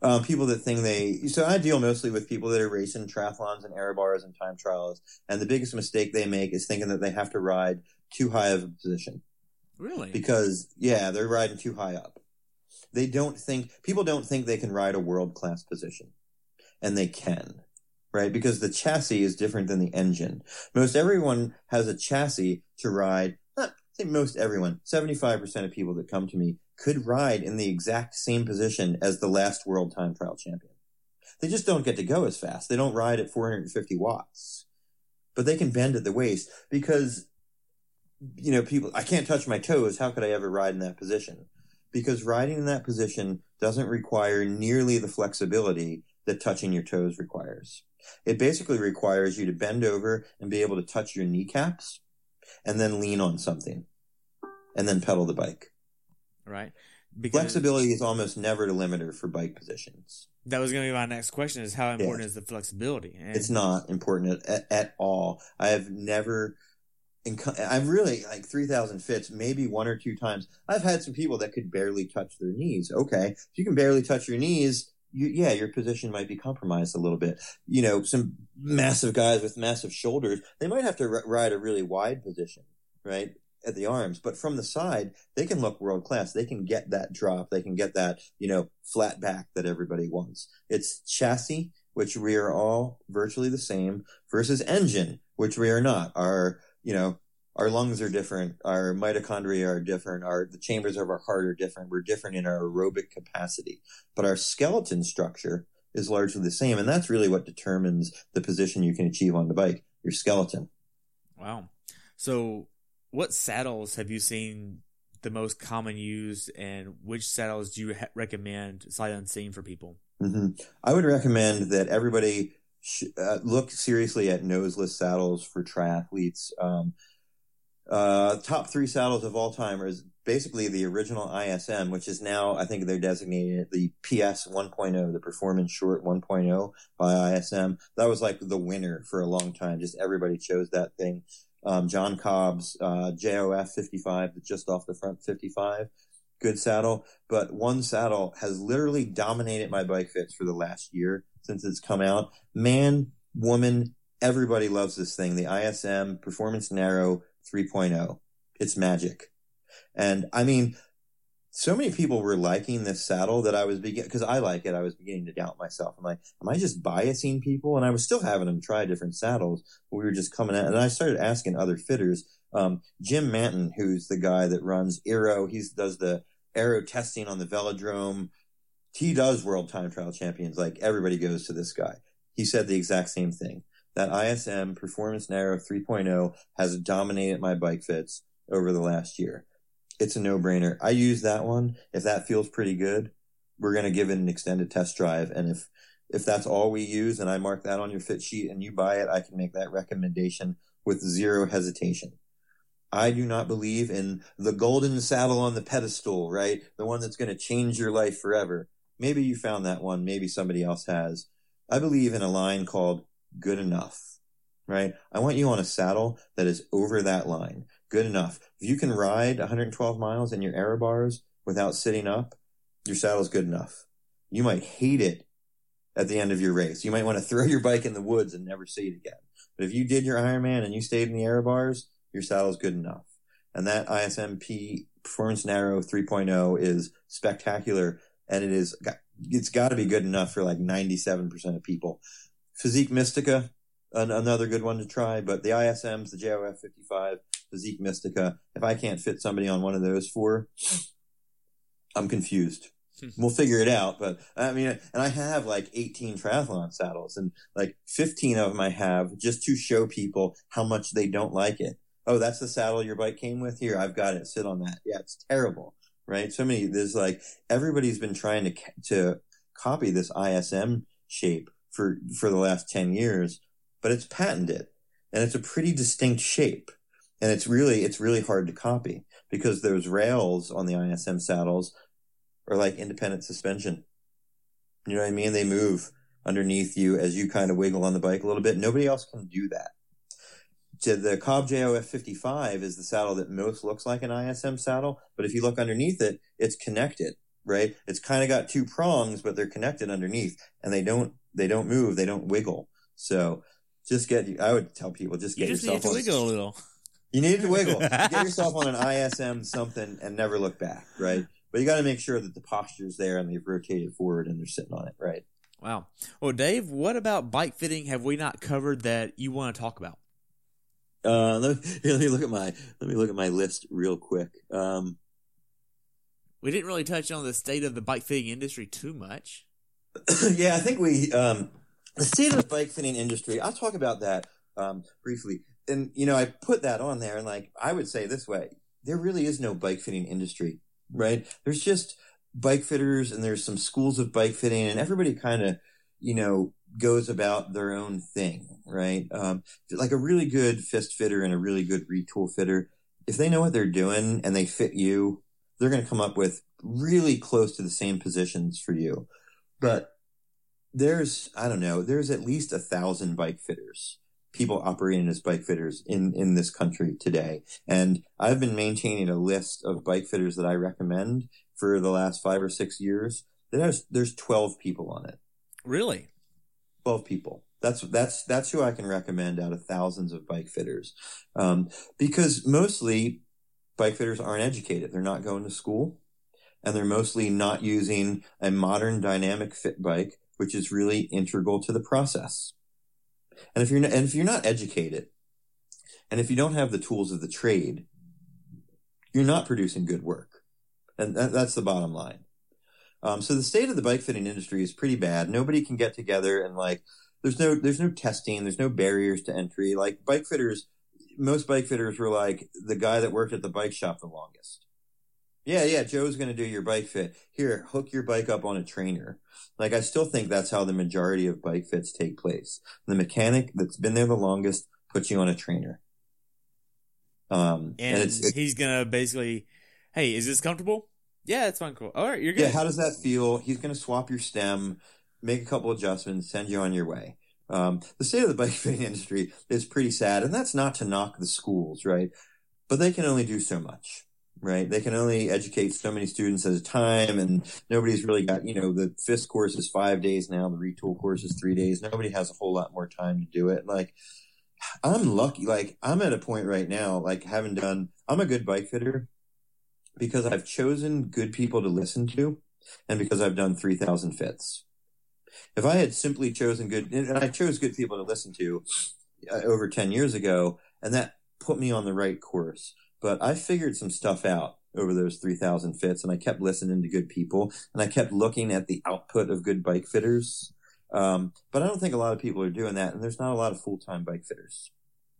Speaker 3: Um, people that think they so I deal mostly with people that are racing triathlons and aero bars and time trials, and the biggest mistake they make is thinking that they have to ride too high of a position
Speaker 2: Really?
Speaker 3: because yeah, they're riding too high up. They don't think people don't think they can ride a world class position, and they can, right? Because the chassis is different than the engine. Most everyone has a chassis to ride. Not I think most everyone, seventy five percent of people that come to me could ride in the exact same position as the last world time trial champion. They just don't get to go as fast. They don't ride at 450 watts, but they can bend at the waist because, you know, people, I can't touch my toes. How could I ever ride in that position? Because riding in that position doesn't require nearly the flexibility that touching your toes requires. It basically requires you to bend over and be able to touch your kneecaps and then lean on something and then pedal the bike.
Speaker 2: Right?
Speaker 3: Flexibility is almost never the limiter for bike positions.
Speaker 2: That was going to be my next question: is how important is the flexibility? And
Speaker 3: It's not important at, at all. I have never, I've really like 3,000 fits, maybe one or two times. I've had some people that could barely touch their knees. Okay. If you can barely touch your knees, you, yeah, your position might be compromised a little bit. You know, some massive guys with massive shoulders, they might have to r- ride a really wide position, right? At the arms, but from the side, they can look world class. They can get that drop. They can get that, you know, flat back that everybody wants. It's chassis, which we are all virtually the same versus engine, which we are not. Our, you know, our lungs are different. Our mitochondria are different. Our, the chambers of our heart are different. We're different in our aerobic capacity, but our skeleton structure is largely the same. And that's really what determines the position you can achieve on the bike, your skeleton.
Speaker 2: Wow. So, what saddles have you seen the most common used, and which saddles do you ha- recommend sight unseen for people?
Speaker 3: hmm I would recommend that everybody sh- uh, look seriously at noseless saddles for triathletes. Um, uh, top three saddles of all time is basically the original ISM, which is now, I think they're designating it the PS 1.0, the Performance Short 1.0 by ISM. That was like the winner for a long time. Just everybody chose that thing. Um, John Cobb's uh, JOF 55, just off the front 55. Good saddle, but one saddle has literally dominated my bike fits for the last year since it's come out. Man, woman, everybody loves this thing. The ISM Performance Narrow 3.0. It's magic. And I mean, so many people were liking this saddle that I was beginning, because I like it, I was beginning to doubt myself. I'm like, am I just biasing people? And I was still having them try different saddles. we were just coming out, and I started asking other fitters. Um, Jim Manton, who's the guy that runs Aero, he does the aero testing on the velodrome. He does world time trial champions. Like everybody goes to this guy. He said the exact same thing. That ISM Performance Narrow 3.0 has dominated my bike fits over the last year it's a no brainer. I use that one. If that feels pretty good, we're going to give it an extended test drive. And if, if that's all we use and I mark that on your fit sheet and you buy it, I can make that recommendation with zero hesitation. I do not believe in the golden saddle on the pedestal, right? The one that's going to change your life forever. Maybe you found that one. Maybe somebody else has. I believe in a line called good enough, right? I want you on a saddle that is over that line good enough. If you can ride 112 miles in your aero bars without sitting up, your saddle's good enough. You might hate it at the end of your race. You might want to throw your bike in the woods and never see it again. But if you did your Ironman and you stayed in the aero bars, your saddle's good enough. And that ISMP Performance Narrow 3.0 is spectacular and it is, it's got to be good enough for like 97% of people. Fizik Mistica, an, another good one to try, but the ISMs, the JOF 55, Fizik Mistica. If I can't fit somebody on one of those four, I'm confused. Hmm. we'll figure it out. But I mean, and I have like 18 triathlon saddles and like 15 of them I have just to show people how much they don't like it. Oh, that's the saddle your bike came with here. I've got it. Sit on that. Yeah, it's terrible. Right. So many, there's like, everybody's been trying to, to copy this ISM shape for, for the last 10 years, but it's patented and it's a pretty distinct shape and it's really it's really hard to copy because those rails on the ISM saddles are like independent suspension. You know what I mean? They move underneath you as you kind of wiggle on the bike a little bit. Nobody else can do that. The Cobb JOF 55 is the saddle that most looks like an ISM saddle, but if you look underneath it, it's connected, right? It's kind of got two prongs, but they're connected underneath and they don't, they don't move, they don't wiggle. So just get, I would tell people, just get
Speaker 2: you just
Speaker 3: yourself
Speaker 2: need to wiggle a little.
Speaker 3: You need to wiggle. Get yourself on an ISM something and never look back, right? But you got to make sure that the posture's there and they've rotated forward and they're sitting on it, right?
Speaker 2: Wow. Well, Dave, what about bike fitting have we not covered that you want to talk about?
Speaker 3: Uh, let me, let me look at my let me look at my list real quick. Um,
Speaker 2: we didn't really touch on the state of the bike fitting industry too much.
Speaker 3: yeah, I think we um, the state of the bike fitting industry. I'll talk about that um, briefly and you know, I put that on there and like, I would say this way, there really is no bike fitting industry, right? There's just bike fitters and there's some schools of bike fitting and everybody kind of, you know, goes about their own thing, right? Um, like a really good FIST fitter and a really good Retül fitter, if they know what they're doing and they fit you, they're going to come up with really close to the same positions for you. But there's, I don't know, there's at least a thousand bike fitters people operating as bike fitters in, in this country today. And I've been maintaining a list of bike fitters that I recommend for the last five or six years. There's, there's 12 people on it.
Speaker 2: Really?
Speaker 3: 12 people. That's, that's, that's who I can recommend out of thousands of bike fitters. Um, because mostly bike fitters aren't educated. They're not going to school and they're mostly not using a modern dynamic fit bike, which is really integral to the process. And if you're not, and if you're not educated, and if you don't have the tools of the trade, you're not producing good work. And that, that's the bottom line. Um, so the state of the bike fitting industry is pretty bad. Nobody can get together and like, there's no, there's no testing. There's no barriers to entry. Like bike fitters, most bike fitters were like the guy that worked at the bike shop the longest. Yeah, yeah, Joe's going to do your bike fit. Here, hook your bike up on a trainer. Like, I still think that's how the majority of bike fits take place. The mechanic that's been there the longest puts you on a trainer. Um,
Speaker 2: and, and it's, it, he's going to basically, hey, is this comfortable? Yeah, it's fine. Cool. All right, you're good.
Speaker 3: Yeah, how does that feel? He's going to swap your stem, make a couple adjustments, send you on your way. Um, the state of the bike fitting industry is pretty sad, and that's not to knock the schools, right? But they can only do so much, right? They can only educate so many students at a time, and nobody's really got, you know, the FIST course is five days now, the Retül course is three days. Nobody has a whole lot more time to do it. Like, I'm lucky. Like, I'm at a point right now, like, having done, I'm a good bike fitter because I've chosen good people to listen to and because I've done 3,000 fits. If I had simply chosen good, and I chose good people to listen to uh, over 10 years ago, and that put me on the right course. But I figured some stuff out over those 3,000 fits, and I kept listening to good people, and I kept looking at the output of good bike fitters. Um, but I don't think a lot of people are doing that, and there's not a lot of full time bike fitters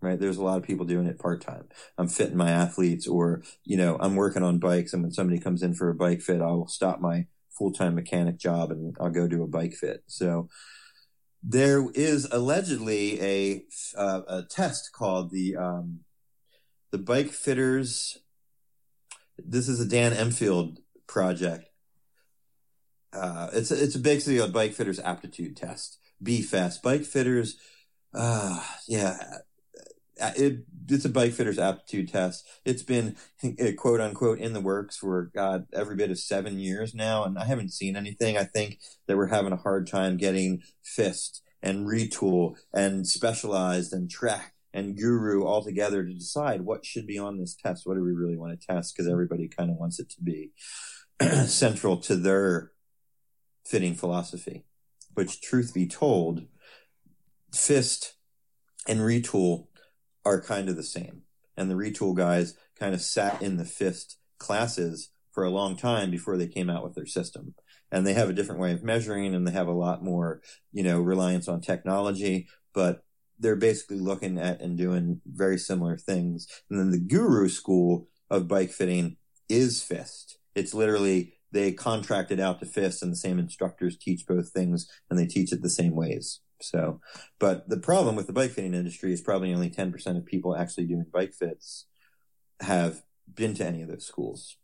Speaker 3: right? There's a lot of people doing it part time. I'm fitting my athletes or, you know, I'm working on bikes and when somebody comes in for a bike fit, I will stop my full time mechanic job and I'll go do a bike fit. So there is allegedly a, uh, a test called the, um, the bike fitters. This is a Dan Empfield project. Uh, it's, it's basically a bike fitters aptitude test. B-Fast. Bike fitters, uh, yeah, it, it's a bike fitter's aptitude test. It's been quote unquote in the works for God every bit of seven years now, and I haven't seen anything. I think that we're having a hard time getting FIST and Retül and Specialized and Trek and Guru all together to decide what should be on this test. What do we really want to test? Because everybody kind of wants it to be central to their fitting philosophy. Which, truth be told, FIST and Retül are kind of the same. And the Retül guys kind of sat in the FIST classes for a long time before they came out with their system. And they have a different way of measuring and they have a lot more, you know, reliance on technology, but they're basically looking at and doing very similar things. And then the guru school of bike fitting is FIST. It's literally they contracted out to FIST and the same instructors teach both things and they teach it the same ways. So, but the problem with the bike fitting industry is probably only 10% of people actually doing bike fits have been to any of those schools.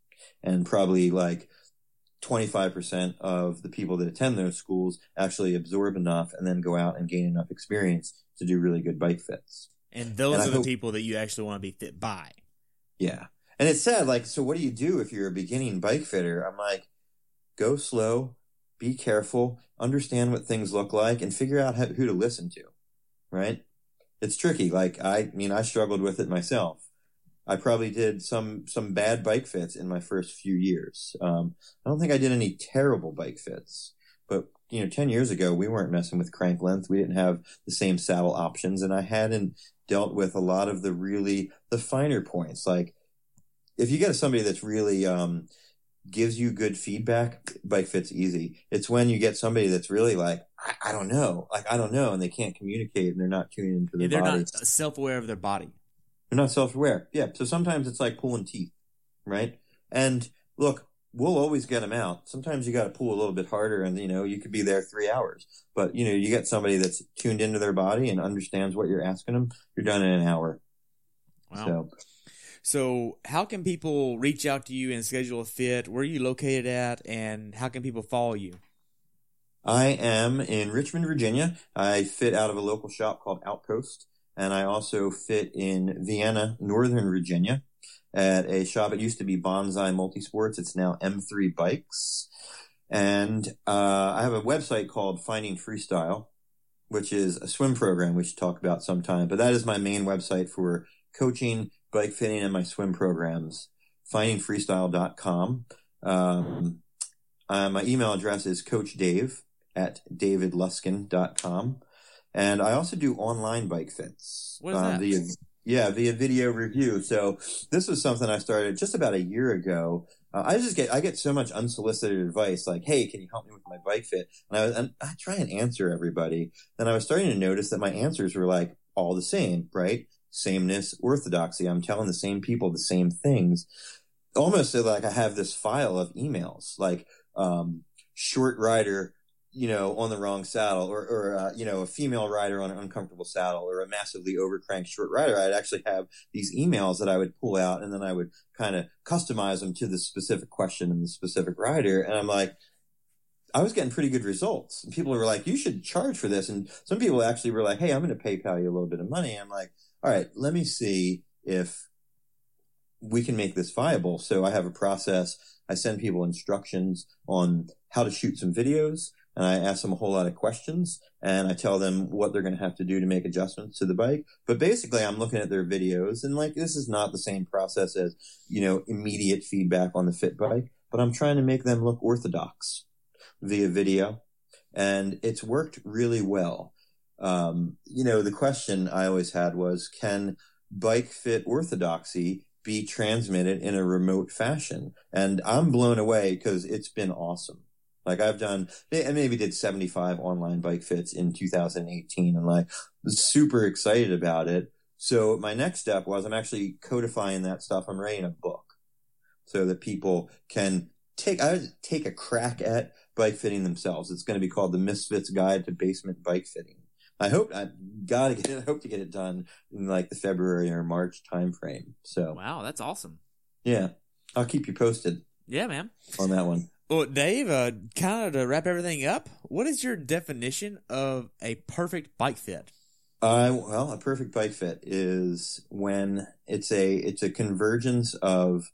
Speaker 3: And probably like 25% of the people that attend those schools actually absorb enough and then go out and gain enough experience to do really good bike fits.
Speaker 2: And those and are the hope, people that you actually want to be fit by.
Speaker 3: Yeah. And it's sad, like, so what do you do if you're a beginning bike fitter? I'm like, go slow, be careful, understand what things look like, and figure out how, who to listen to. Right? It's tricky. Like I mean, I struggled with it myself. I probably did some some bad bike fits in my first few years. Um, I don't think I did any terrible bike fits, but you know, ten years ago we weren't messing with crank length. We didn't have the same saddle options, and I hadn't dealt with a lot of the really the finer points. Like if you get somebody that's really um, gives you good feedback, bike fits easy. It's when you get somebody that's really like, I, I don't know, like I don't know, and they can't communicate and they're not tuning into their
Speaker 2: yeah, they're
Speaker 3: body.
Speaker 2: not self aware of their body.
Speaker 3: They're not self aware. Yeah. So sometimes it's like pulling teeth, right? And look, we'll always get them out. Sometimes you got to pull a little bit harder, and you know you could be there three hours. But you know you get somebody that's tuned into their body and understands what you're asking them. You're done in an hour.
Speaker 2: Wow. So so, how can people reach out to you and schedule a fit? Where are you located at, and how can people follow you?
Speaker 3: I am in Richmond, Virginia. I fit out of a local shop called Outpost, and I also fit in Vienna, Northern Virginia, at a shop. It used to be Bonsai Multisports. It's now M3 Bikes. And uh, I have a website called Finding Freestyle, which is a swim program we should talk about sometime. But that is my main website for coaching bike fitting and my swim programs, findingfreestyle.com. Um, uh, my email address is coachdave at davidluskin.com. And I also do online bike fits.
Speaker 2: What is uh, that?
Speaker 3: Via, yeah, via video review. So this was something I started just about a year ago. Uh, I just get I get so much unsolicited advice like, "Hey, can you help me with my bike fit?" And I was and I try and answer everybody. Then I was starting to notice that my answers were like all the same, right? sameness, orthodoxy. I'm telling the same people the same things. Almost like I have this file of emails, like um, short rider, you know, on the wrong saddle, or, or uh, you know, a female rider on an uncomfortable saddle, or a massively overcranked short rider. I'd actually have these emails that I would pull out, and then I would kind of customize them to the specific question and the specific rider. And I'm like, I was getting pretty good results. And people were like, you should charge for this. And some people actually were like, hey, I'm going to PayPal you a little bit of money. I'm like, all right, let me see if we can make this viable. So I have a process. I send people instructions on how to shoot some videos and I ask them a whole lot of questions and I tell them what they're going to have to do to make adjustments to the bike. But basically I'm looking at their videos and like, this is not the same process as, you know, immediate feedback on the fit bike, but I'm trying to make them look orthodox via video and it's worked really well. Um, you know, the question I always had was, can bike fit orthodoxy be transmitted in a remote fashion? And I'm blown away because it's been awesome. Like I've done, I maybe did 75 online bike fits in 2018 and like super excited about it. So my next step was I'm actually codifying that stuff. I'm writing a book so that people can take, I take a crack at bike fitting themselves. It's going to be called the Misfits Guide to Basement Bike Fitting. I hope I gotta get it, I hope to get it done in like the February or March timeframe. So
Speaker 2: Wow, that's awesome.
Speaker 3: yeah, I'll keep you posted
Speaker 2: Yeah, man.
Speaker 3: on that one.
Speaker 2: Well, Dave, uh, kind of to wrap everything up, what is your definition of a perfect bike fit?
Speaker 3: Uh, well, a perfect bike fit is when it's a it's a convergence of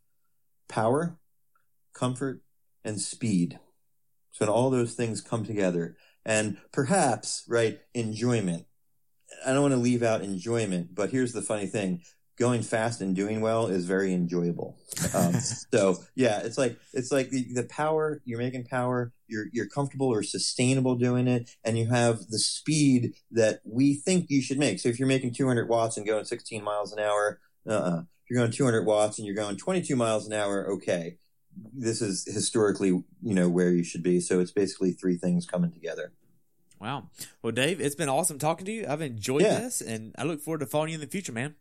Speaker 3: power, comfort, and speed. So when all those things come together, and perhaps right enjoyment. I don't want to leave out enjoyment, but here's the funny thing: going fast and doing well is very enjoyable. Um, so yeah, it's like it's like the, the power you're making power. You're you're comfortable or sustainable doing it, and you have the speed that we think you should make. So if you're making 200 watts and going 16 miles an hour, uh-uh. If you're going 200 watts and you're going 22 miles an hour, okay. This is historically, you know, where you should be. So it's basically three things coming together.
Speaker 2: Wow. Well, Dave, it's been awesome talking to you. I've enjoyed
Speaker 3: Yeah.
Speaker 2: this, and I look forward to following you in the future, man.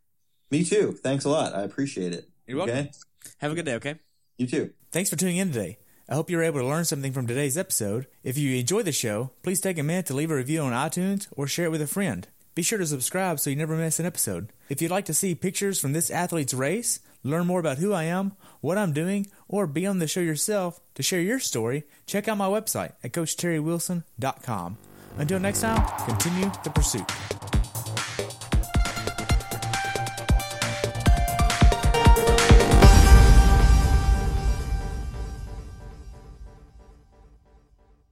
Speaker 3: Me too. Thanks a lot. I appreciate it.
Speaker 2: You're welcome.
Speaker 3: Okay?
Speaker 2: Have a good day, okay?
Speaker 3: You too.
Speaker 2: Thanks for tuning in today. I hope you were able to learn something from today's episode. If you enjoy the show, please take a minute to leave a review on iTunes or share it with a friend. Be sure to subscribe so you never miss an episode. If you'd like to see pictures from this athlete's race, learn more about who I am, what I'm doing, or be on the show yourself to share your story, check out my website at CoachTerryWilson.com. Until next time, continue the pursuit.